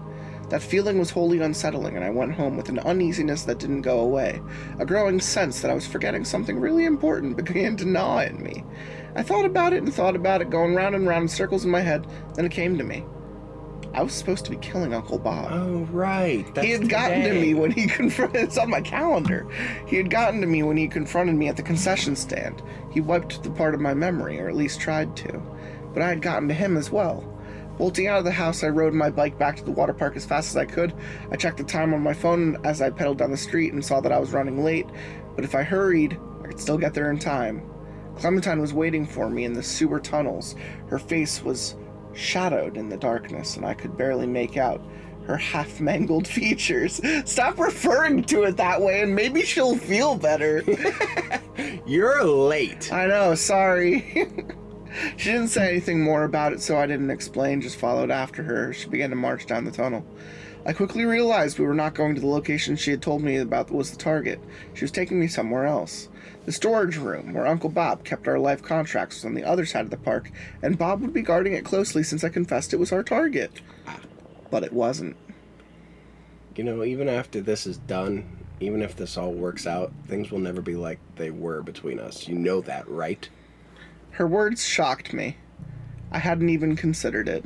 That feeling was wholly unsettling, and I went home with an uneasiness that didn't go away. A growing sense that I was forgetting something really important began to gnaw at me. I thought about it and thought about it, going round and round in circles in my head, then it came to me. I was supposed to be killing Uncle Bob. Oh, right. That's He had gotten to me when he confronted. It's on my calendar. He had gotten to me when he confronted me at the concession stand. He wiped the part of my memory, or at least tried to. But I had gotten to him as well. Bolting out of the house, I rode my bike back to the water park as fast as I could. I checked the time on my phone as I pedaled down the street and saw that I was running late, but if I hurried, I could still get there in time. Clementine was waiting for me in the sewer tunnels. Her face was shadowed in the darkness, and I could barely make out her half mangled features. Stop referring to it that way, and maybe she'll feel better. You're late. I know, sorry. she didn't say anything more about it, so I didn't explain, just followed after her. She began to march down the tunnel. I quickly realized we were not going to the location she had told me about was the target. She was taking me somewhere else. The storage room, where Uncle Bob kept our life contracts, was on the other side of the park, and Bob would be guarding it closely since I confessed it was our target. But it wasn't. You know, even after this is done, even if this all works out, things will never be like they were between us. You know that, right? Her words shocked me. I hadn't even considered it.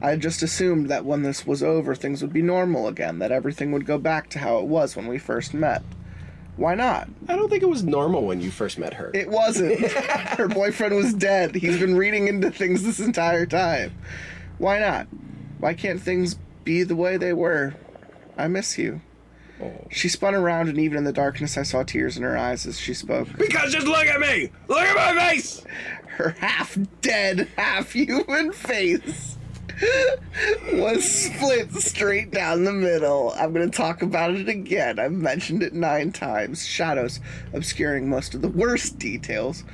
I had just assumed that when this was over, things would be normal again, that everything would go back to how it was when we first met. Why not? I don't think it was normal when you first met her. It wasn't. Her boyfriend was dead. He's been reading into things this entire time. Why not? Why can't things be the way they were? I miss you. Oh. She spun around, and even in the darkness, I saw tears in her eyes as she spoke. because just look at me! Look at my face! Her half dead, half human face was split straight down the middle. I'm going to talk about it again. I've mentioned it nine times. Shadows obscuring most of the worst details,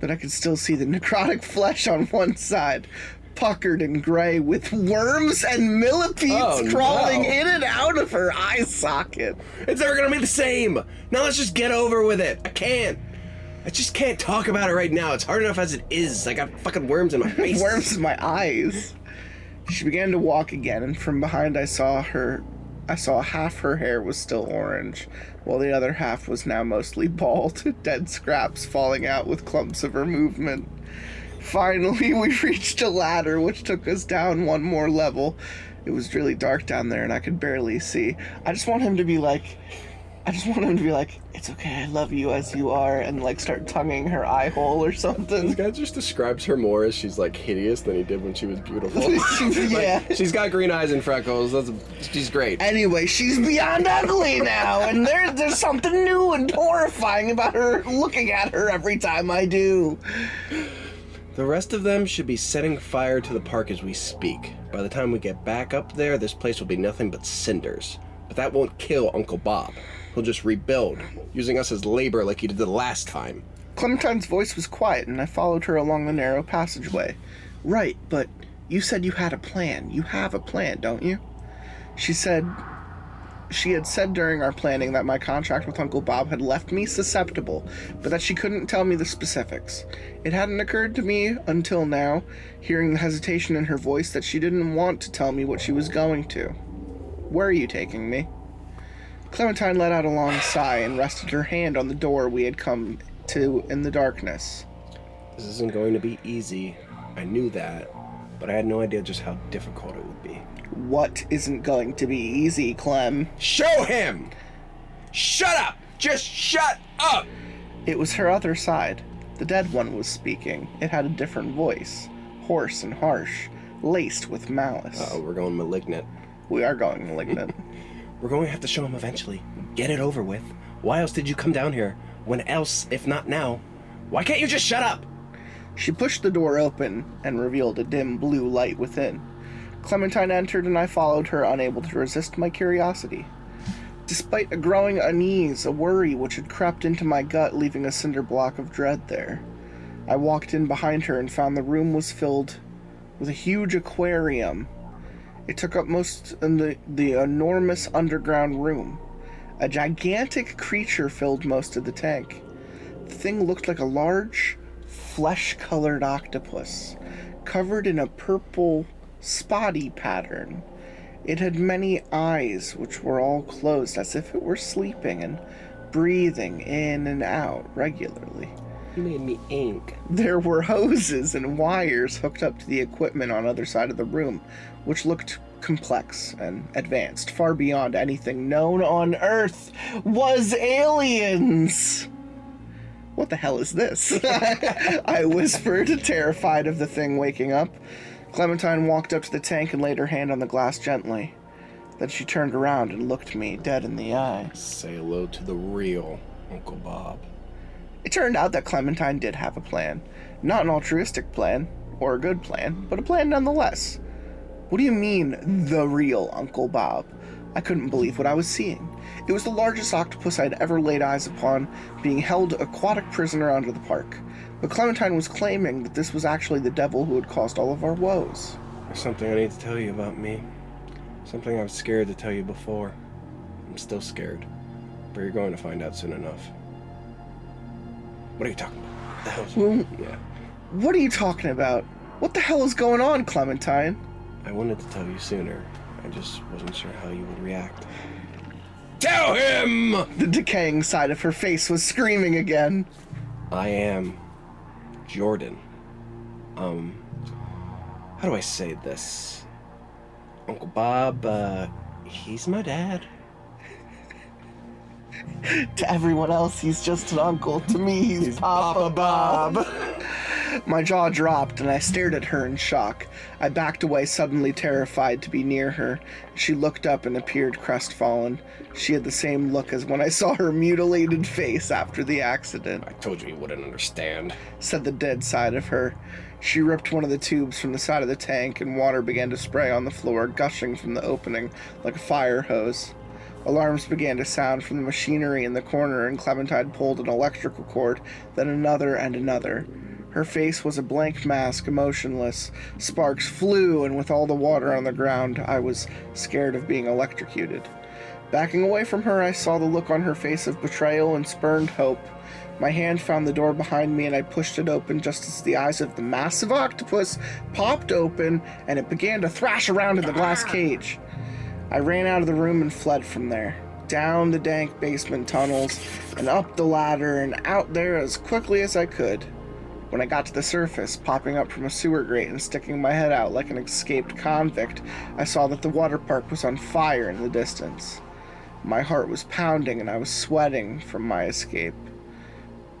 but I could still see the necrotic flesh on one side. Puckered and gray with worms and millipedes Oh, crawling no. in and out of her eye socket. It's never gonna be the same! Now let's just get over with it. I can't. I just can't talk about it right now. It's hard enough as it is. I got fucking worms in my face. worms in my eyes. She began to walk again, and from behind I saw her. I saw half her hair was still orange, while the other half was now mostly bald, dead scraps falling out with clumps of her movement. Finally, we reached a ladder which took us down one more level. It was really dark down there, and I could barely see. I just want him to be like. I just want him to be like, it's okay, I love you as you are, and like start tonguing her eye hole or something. This guy just describes her more as she's like hideous than he did when she was beautiful. yeah. She's got green eyes and freckles. That's she's great. Anyway, she's beyond ugly now, and there, there's something new and horrifying about her looking at her every time I do. The rest of them should be setting fire to the park as we speak. By the time we get back up there, this place will be nothing but cinders. But that won't kill Uncle Bob. He'll just rebuild, using us as labor like he did the last time. Clementine's voice was quiet, and I followed her along the narrow passageway. Right, but you said you had a plan. You have a plan, don't you? She said. She had said during our planning that my contract with Uncle Bob had left me susceptible, but that she couldn't tell me the specifics. It hadn't occurred to me until now, hearing the hesitation in her voice, that she didn't want to tell me what she was going to. Where are you taking me? Clementine let out a long sigh and rested her hand on the door we had come to in the darkness. This isn't going to be easy. I knew that, but I had no idea just how difficult it would be. What isn't going to be easy, Clem? Show him! Shut up! Just shut up! It was her other side. The dead one was speaking. It had a different voice, hoarse and harsh, laced with malice. Oh, we're going malignant. We are going malignant. We're going to have to show him eventually. Get it over with. Why else did you come down here? When else, if not now? Why can't you just shut up? She pushed the door open and revealed a dim blue light within. Clementine entered and I followed her, unable to resist my curiosity. Despite a growing unease, a worry which had crept into my gut, leaving a cinder block of dread there, I walked in behind her and found the room was filled with a huge aquarium. It took up most of the, the enormous underground room. A gigantic creature filled most of the tank. The thing looked like a large, flesh colored octopus, covered in a purple, spotty pattern. It had many eyes, which were all closed as if it were sleeping and breathing in and out regularly. You made me ink. There were hoses and wires hooked up to the equipment on other side of the room, which looked complex and advanced, far beyond anything known on Earth. Was aliens! What the hell is this? I whispered, terrified of the thing waking up. Clementine walked up to the tank and laid her hand on the glass gently. Then she turned around and looked me dead in the eye. Say hello to the real Uncle Bob. It turned out that Clementine did have a plan. Not an altruistic plan, or a good plan, but a plan nonetheless. What do you mean, the real Uncle Bob? I couldn't believe what I was seeing. It was the largest octopus I'd ever laid eyes upon, being held aquatic prisoner under the park. But Clementine was claiming that this was actually the devil who had caused all of our woes. There's something I need to tell you about me. Something I was scared to tell you before. I'm still scared. But you're going to find out soon enough. What are you talking about? What the hell's Well, Yeah. what are you talking about? What the hell is going on, Clementine? I wanted to tell you sooner. I just wasn't sure how you would react. Tell him! The decaying side of her face was screaming again. I am Jordan. Um, how do I say this? Uncle Bob, uh, he's my dad. To everyone else, he's just an uncle. To me, he's, Papa, Bob. My jaw dropped and I stared at her in shock. I backed away, suddenly terrified to be near her. She looked up and appeared crestfallen. She had the same look as when I saw her mutilated face after the accident, I told you you wouldn't understand. said the dead side of her. She ripped one of the tubes from the side of the tank and water began to spray on the floor, gushing from the opening like a fire hose. Alarms began to sound from the machinery in the corner, and Clementine pulled an electrical cord, then another and another. Her face was a blank mask, emotionless. Sparks flew, and with all the water on the ground, I was scared of being electrocuted. Backing away from her, I saw the look on her face of betrayal and spurned hope. My hand found the door behind me, and I pushed it open just as the eyes of the massive octopus popped open and it began to thrash around in the glass ah. cage. I ran out of the room and fled from there, down the dank basement tunnels, and up the ladder and out there as quickly as I could. When I got to the surface, popping up from a sewer grate and sticking my head out like an escaped convict, I saw that the water park was on fire in the distance. My heart was pounding and I was sweating from my escape.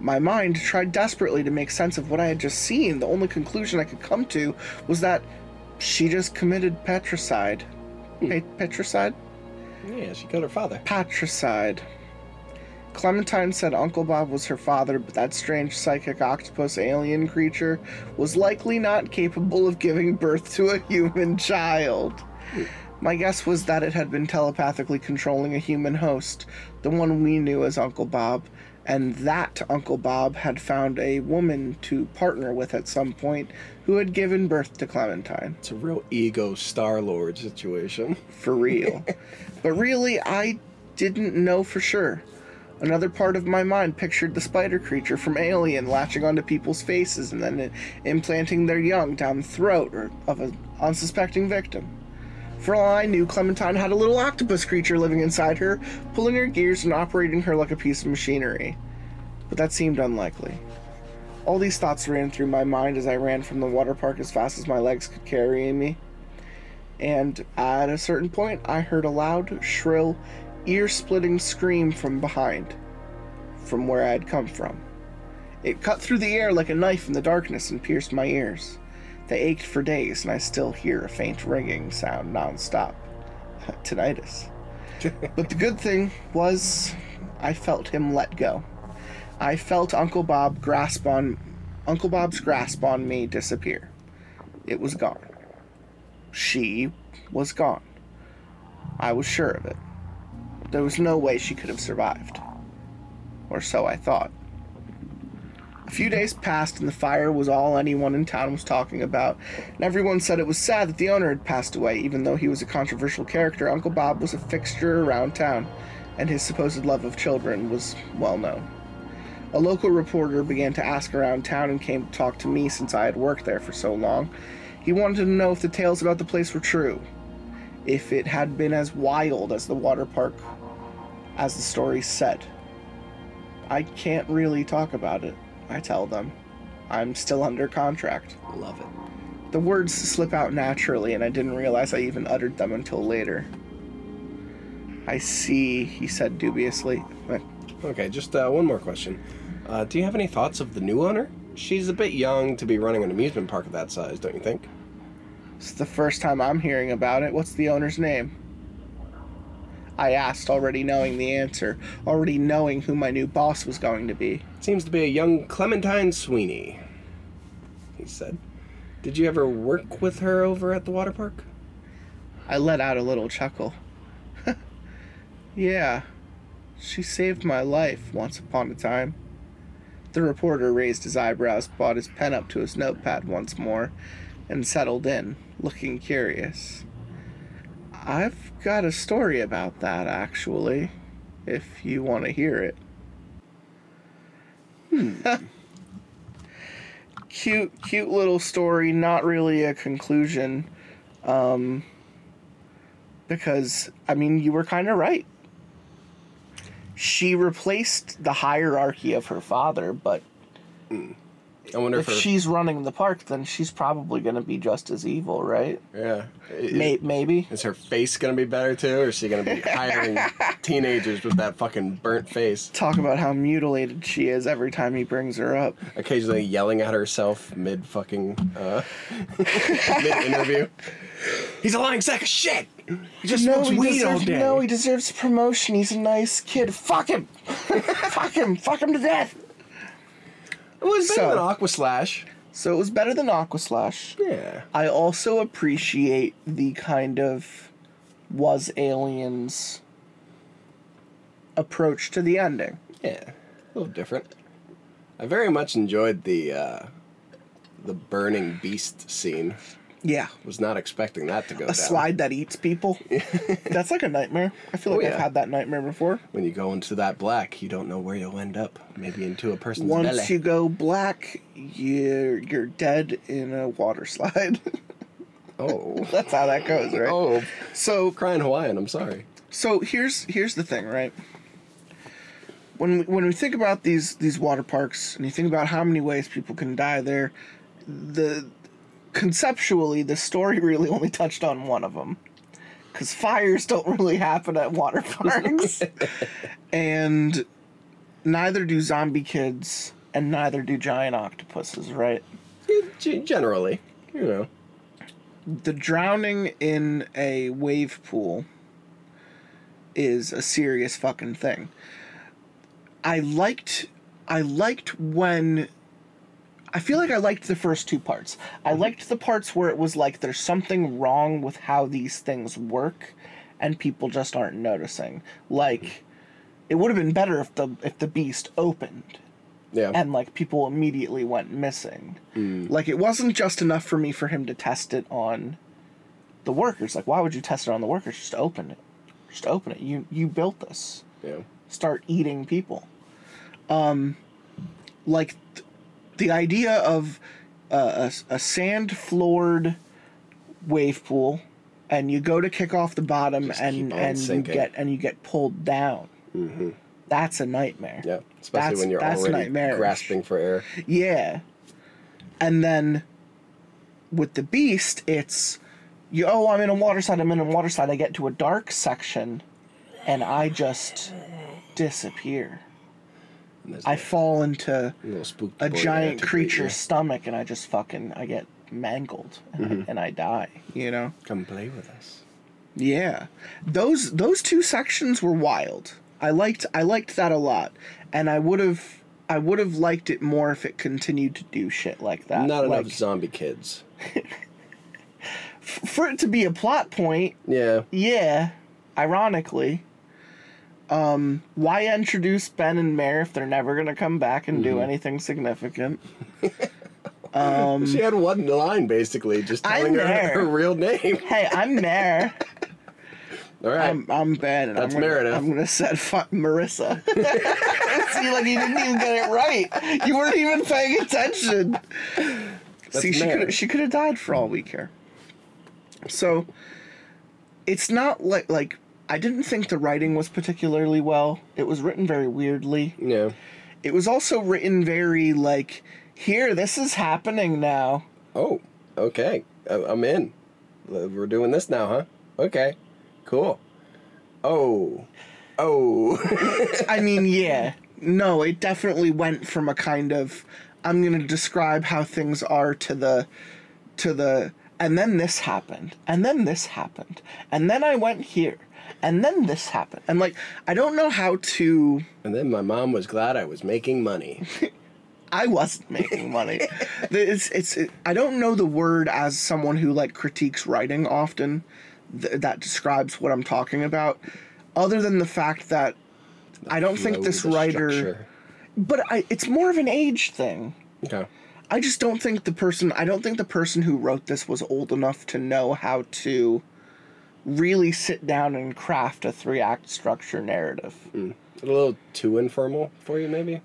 My mind tried desperately to make sense of what I had just seen. The only conclusion I could come to was that she just committed petricide. Pe- petricide? Yeah, she killed her father. Patricide. Clementine said Uncle Bob was her father, but that strange psychic octopus alien creature was likely not capable of giving birth to a human child. My guess was that it had been telepathically controlling a human host, the one we knew as Uncle Bob, and that Uncle Bob had found a woman to partner with at some point who had given birth to Clementine. It's a real ego Star Lord situation. for real. but really, I didn't know for sure. Another part of my mind pictured the spider creature from Alien latching onto people's faces and then implanting their young down the throat or of an unsuspecting victim. For all I knew, Clementine had a little octopus creature living inside her, pulling her gears and operating her like a piece of machinery. But that seemed unlikely. All these thoughts ran through my mind as I ran from the water park as fast as my legs could carry me and at a certain point I heard a loud, shrill, ear splitting scream from behind, from where I had come from. It cut through the air like a knife in the darkness and pierced my ears. They ached for days, and I still hear a faint ringing sound nonstop. Tinnitus. but the good thing was, I felt him let go. I felt Uncle Bob grasp on Uncle Bob's grasp on me disappear. It was gone she was gone. I was sure of it. There was no way she could have survived. Or so I thought. A few days passed and the fire was all anyone in town was talking about, and everyone said it was sad that the owner had passed away, even though he was a controversial character. Uncle Bob was a fixture around town, and his supposed love of children was well known. A local reporter began to ask around town and came to talk to me since I had worked there for so long. He wanted to know if the tales about the place were true, if it had been as wild as the water park as the story said. I can't really talk about it, I tell them. I'm still under contract. Love it. The words slip out naturally, and I didn't realize I even uttered them until later. I see, he said dubiously. Okay, just uh, one more question. Uh, do you have any thoughts of the new owner? She's a bit young to be running an amusement park of that size, don't you think? It's the first time I'm hearing about it. What's the owner's name? I asked, already knowing the answer, already knowing who my new boss was going to be. Seems to be a young Clementine Sweeney. He said. Did you ever work with her over at the water park? I let out a little chuckle. yeah, she saved my life once upon a time. The reporter raised his eyebrows, brought his pen up to his notepad once more, and settled in, looking curious. I've got a story about that, actually, if you want to hear it. Hmm. cute, cute little story, not really a conclusion. Um, because, I mean, you were kind of right. She replaced the hierarchy of her father, but I wonder if if, her, she's running the park, then she's probably going to be just as evil, right? yeah. Is, maybe. is her face gonna be better too, or is she gonna be hiring teenagers with that fucking burnt face? Talk about how mutilated she is every time he brings her up. Occasionally yelling at herself mid fucking uh, mid interview. He's a lying sack of shit. He just No, smokes he weed all deserves, day. no, he deserves a promotion. He's a nice kid. Fuck him. Fuck him. Fuck him to death. it was better So- than Aqua Slash. So it was better than Aqua Slash. Yeah. I also appreciate the kind of was aliens approach to the ending. Yeah, a little different. I very much enjoyed the uh, the burning beast scene. Yeah. Was not expecting that to go A down. slide that eats people. That's like a nightmare. I feel oh, like Oh, I've had that nightmare before. When you go into that black, you don't know where you'll end up. Maybe into a person's Once belly. you go black, you're you're dead in a water slide. Oh. That's how that goes, right? Oh, So crying Hawaiian. I'm sorry. So here's here's the thing, right? When we, when we think about these these water parks and you think about how many ways people can die there, the conceptually the story really only touched on one of them. Cuz fires don't really happen at water parks. and neither do zombie kids and neither do giant octopuses, right? Generally, you know. the drowning in a wave pool is a serious fucking thing. I liked I liked when I feel like I liked the first two parts. I mhm. liked the parts where it was like there's something wrong with how these things work and people just aren't noticing. Like mm-hmm. it would have been better if the if the beast opened Yeah. and like people immediately went missing. Mm. Like it wasn't just enough for me for him to test it on the workers. Like why would you test it on the workers? Just open it. Just open it. You you built this. yeah. Start eating people. Um like the idea of uh, a, a sand floored wave pool and you go to kick off the bottom Just and and you get and you get pulled down. That's a nightmare. Yeah. Especially That's- when you're that's already nightmarish. grasping for air. Yeah. And then with the beast, it's you oh, I'm in a water side, I'm in a water side, I get to a dark section and I just disappear. There's fall into a giant creature's stomach and I just fucking I get mangled and, Mm-hmm. I, and I die, you know? Come play with us. Yeah. Those those two sections were wild. I liked I liked that a lot. And I would have I would have liked it more if it continued to do shit like that. Not like, enough zombie kids. for it to be a plot point, Yeah. yeah, ironically. Um, why introduce Ben and Mare if they're never gonna come back and do anything significant? she had one line basically, just I'm telling her there. her real name. Hey, I'm Mare. All right. I'm I'm Ben, and That's I'm gonna, Meredith. I'm gonna set fuck Marissa. See, like you didn't even get it right. You weren't even paying attention. See, she Mare. could she could have died for all we care. So, it's not like like I didn't think the writing was particularly well. It was written very weirdly. yeah. It was also written very like, here, this is happening now. Oh, okay. I'm in. We're doing this now, huh? Okay. Cool. Oh. Oh. I mean, yeah. No, it definitely went from a kind of I'm going to describe how things are to the to the and then this happened, and then this happened, and then I went here, and then this happened. And like, I don't know how to. And then my mom was glad I was making money. I wasn't making money. it's it's it, I don't know the word as someone who like critiques writing often th- that describes what I'm talking about other than the fact that I don't think this writer structure. but I it's more of an age thing. Okay. I just don't think the person I don't think the person who wrote this was old enough to know how to really sit down and craft a three act structure narrative. Hmm. A little too informal for you, maybe?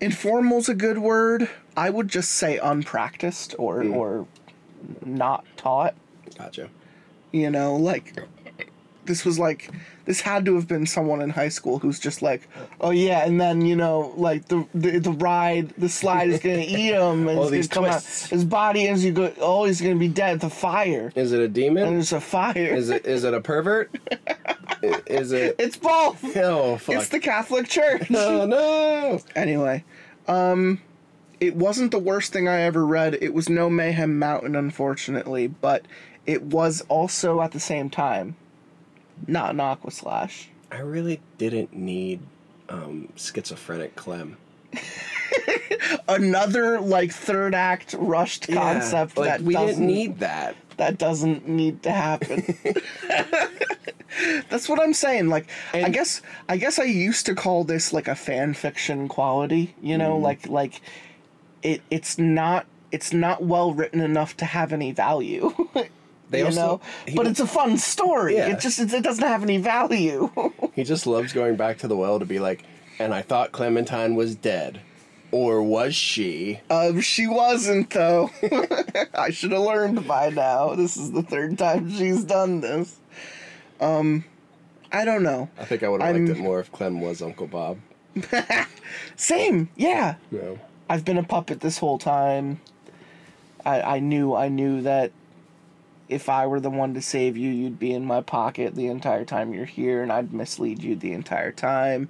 Informal's a good word. I would just say unpracticed or hmm. or not taught. Gotcha. You know, like this was like this had to have been someone in high school who's just like, oh yeah, and then you know, like the the, the ride, the slide is gonna eat him, and All it's these gonna come out. twists. His body as you go, oh, he's gonna be dead. The fire, Is it a demon? and demon? there's a fire. Is it is it a pervert? I- is it? It's both. Oh fuck! It's the Catholic Church. oh no! Anyway, um, it wasn't the worst thing I ever read. It was no Mayhem Mountain, unfortunately, but it was also at the same time not an Aqua Slash. I really didn't need um, schizophrenic Clem. Another like third act rushed concept like, that we doesn't didn't need that. that doesn't need to happen. That's what I'm saying. Like, I guess I guess I used to call this like a fan fiction quality. You know, Mm-hmm. like like it it's not it's not well written enough to have any value. They you also- know, but it's a fun story. Yeah. It just it, doesn't have any value. He just loves going back to the well to be like, and I thought Clementine was dead. Or was she? um, she wasn't though. I should have learned by now. This is the third time she's done this. Um, I don't know. I think I would have liked it more if Clem was Uncle Bob. Same, yeah. Know? I've been a puppet this whole time. I, I knew I knew that if I were the one to save you, you'd be in my pocket the entire time you're here, and I'd mislead you the entire time.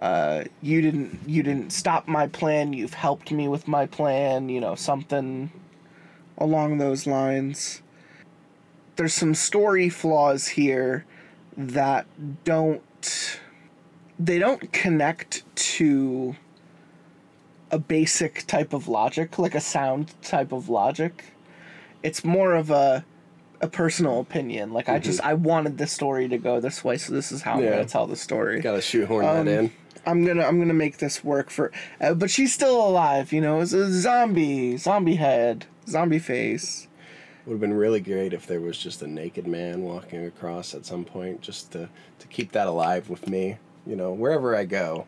Uh, you didn't you didn't stop my plan. You've helped me with my plan. You know something along those lines. There's some story flaws here that don't they don't connect to a basic type of logic, like a sound type of logic. It's more of a a personal opinion. Like I just I wanted the story to go this way, so this is how I'm gonna tell the story. Gotta shoehorn Um, that in. I'm gonna I'm gonna make this work for. Uh, but she's still alive, you know. It's a zombie, zombie head, zombie face. Would have been really great if there was just a naked man walking across at some point, just to to keep that alive with me. You know, wherever I go,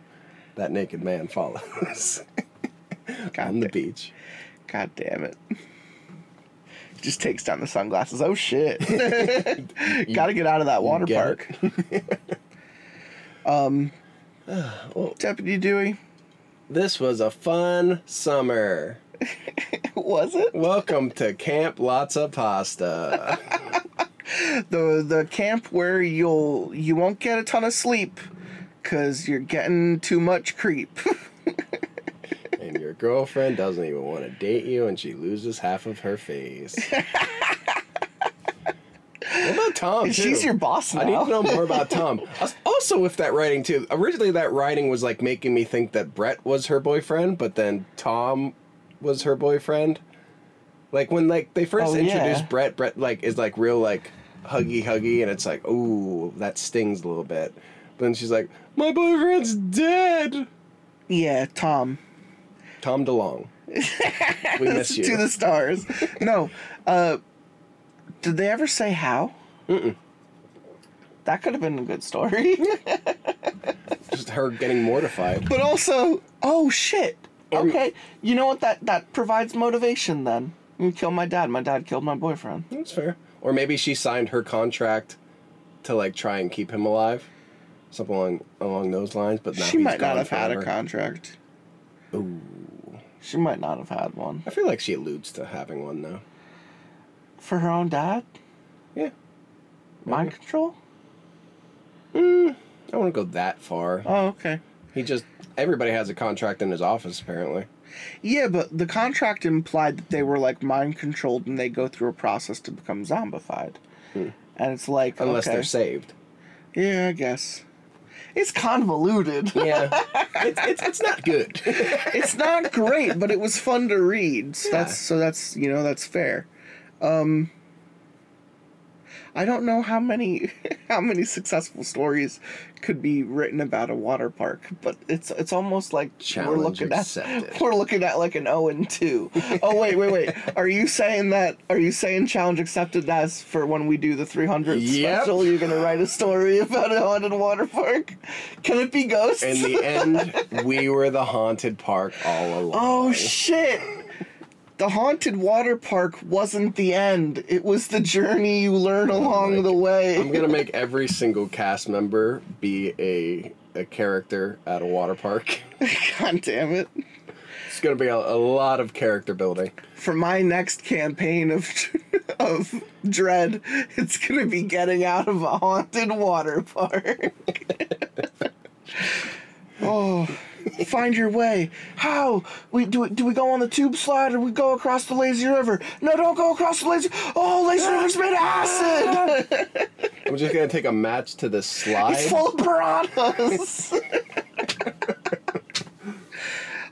that naked man follows on the beach. God damn it. Just takes down the sunglasses. Oh shit! Gotta get out of that water park. um, Deputy Dewey, This was a fun summer. was it Welcome to Camp Lotsa Pasta. the the camp where you'll you won't get a ton of sleep because you're getting too much creep. And your girlfriend doesn't even want to date you and she loses half of her face. what about Tom? She's your boss now. I need to know more about Tom. Als- Also, with that writing too. Originally, that writing was like making me think that Brett was her boyfriend, but then Tom was her boyfriend. Like when like they first Oh, introduced yeah. Brett, Brett like is like real like huggy huggy, and it's like ooh that stings a little bit. But then she's like, my boyfriend's dead. yeah, Tom. Tom DeLonge. we miss you. to the stars. no, uh, did they ever say how? Mm-mm. That could have been a good story. Just her getting mortified. but also, oh shit. Okay, you know what? That that provides motivation. Then you kill my dad. My dad killed my boyfriend. That's fair. Or maybe she signed her contract to like try and keep him alive, something along along those lines. But now she he's might not gone have had a forever. contract. Ooh. She might not have had one I feel like she alludes to having one though. for her own dad. Yeah. Mind control. I don't go that far. Oh, okay. He just everybody has a contract in his office apparently. Yeah, but the contract implied that they were like mind controlled and they go through a process to become zombified. And it's like Hmm. Unless okay. they're saved. Yeah, I guess. It's convoluted. Yeah. it's, it's, it's not good. it's not great, but it was fun to read. So that's so that's you know that's fair. Um, I don't know how many how many successful stories could be written about a water park, but it's it's almost like we're looking accepted. at we're looking at like an O and two. Oh wait, wait, wait. Are you saying that? Are you saying challenge accepted as for when we do the three hundred Yep. special? You're gonna write a story about a haunted water park? Can it be ghosts? In the end, we were the haunted park all oh, along. Oh shit! The haunted water park wasn't the end. It was the journey you learn along like the way. I'm gonna make every single cast member be a a character at a water park. God damn it. It's gonna be a, a lot of character building. For my next campaign of of dread, it's gonna be getting out of a haunted water park. oh, find your way. How? We do? Do we go on the tube slide or we go across the lazy river? No, don't go across the lazy. Oh, lazy river's made of acid. I'm just gonna take a match to the slide. It's full of piranhas.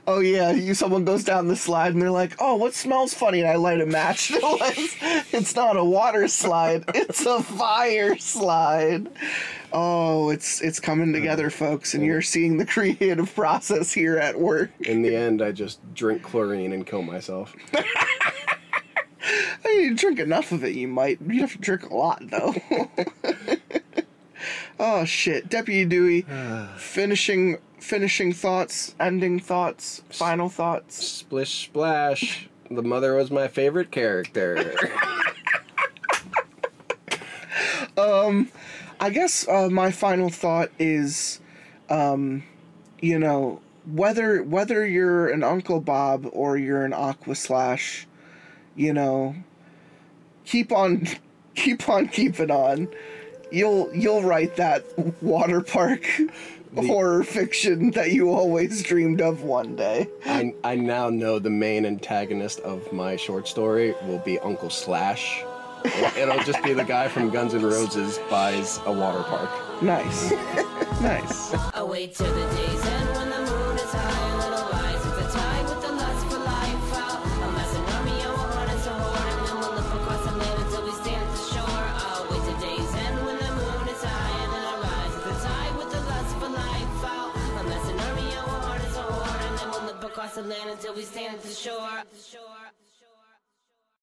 oh yeah, you someone goes down the slide and they're like, "Oh, what smells funny?" And I light a match. it's not a water slide; it's a fire slide. Oh, it's it's coming together, uh, folks, and you're seeing the creative process here at work. In the end, I just drink chlorine and kill myself. I mean, you drink enough of it, you might. You have to drink a lot, though. oh shit, Deputy Dewey, finishing finishing thoughts, ending thoughts, final thoughts. Splish splash. The mother was my favorite character. Um, I guess uh, my final thought is, um, you know, whether whether you're an Uncle Bob or you're an Aqua Slash, you know, keep on, keep on keeping on. You'll you'll write that water park horror fiction that you always dreamed of one day. I, I now know the main antagonist of my short story will be Uncle Slash. It'll just be the guy from Guns N' Roses buys a water park. Nice, nice. Land until we stand at. The shore.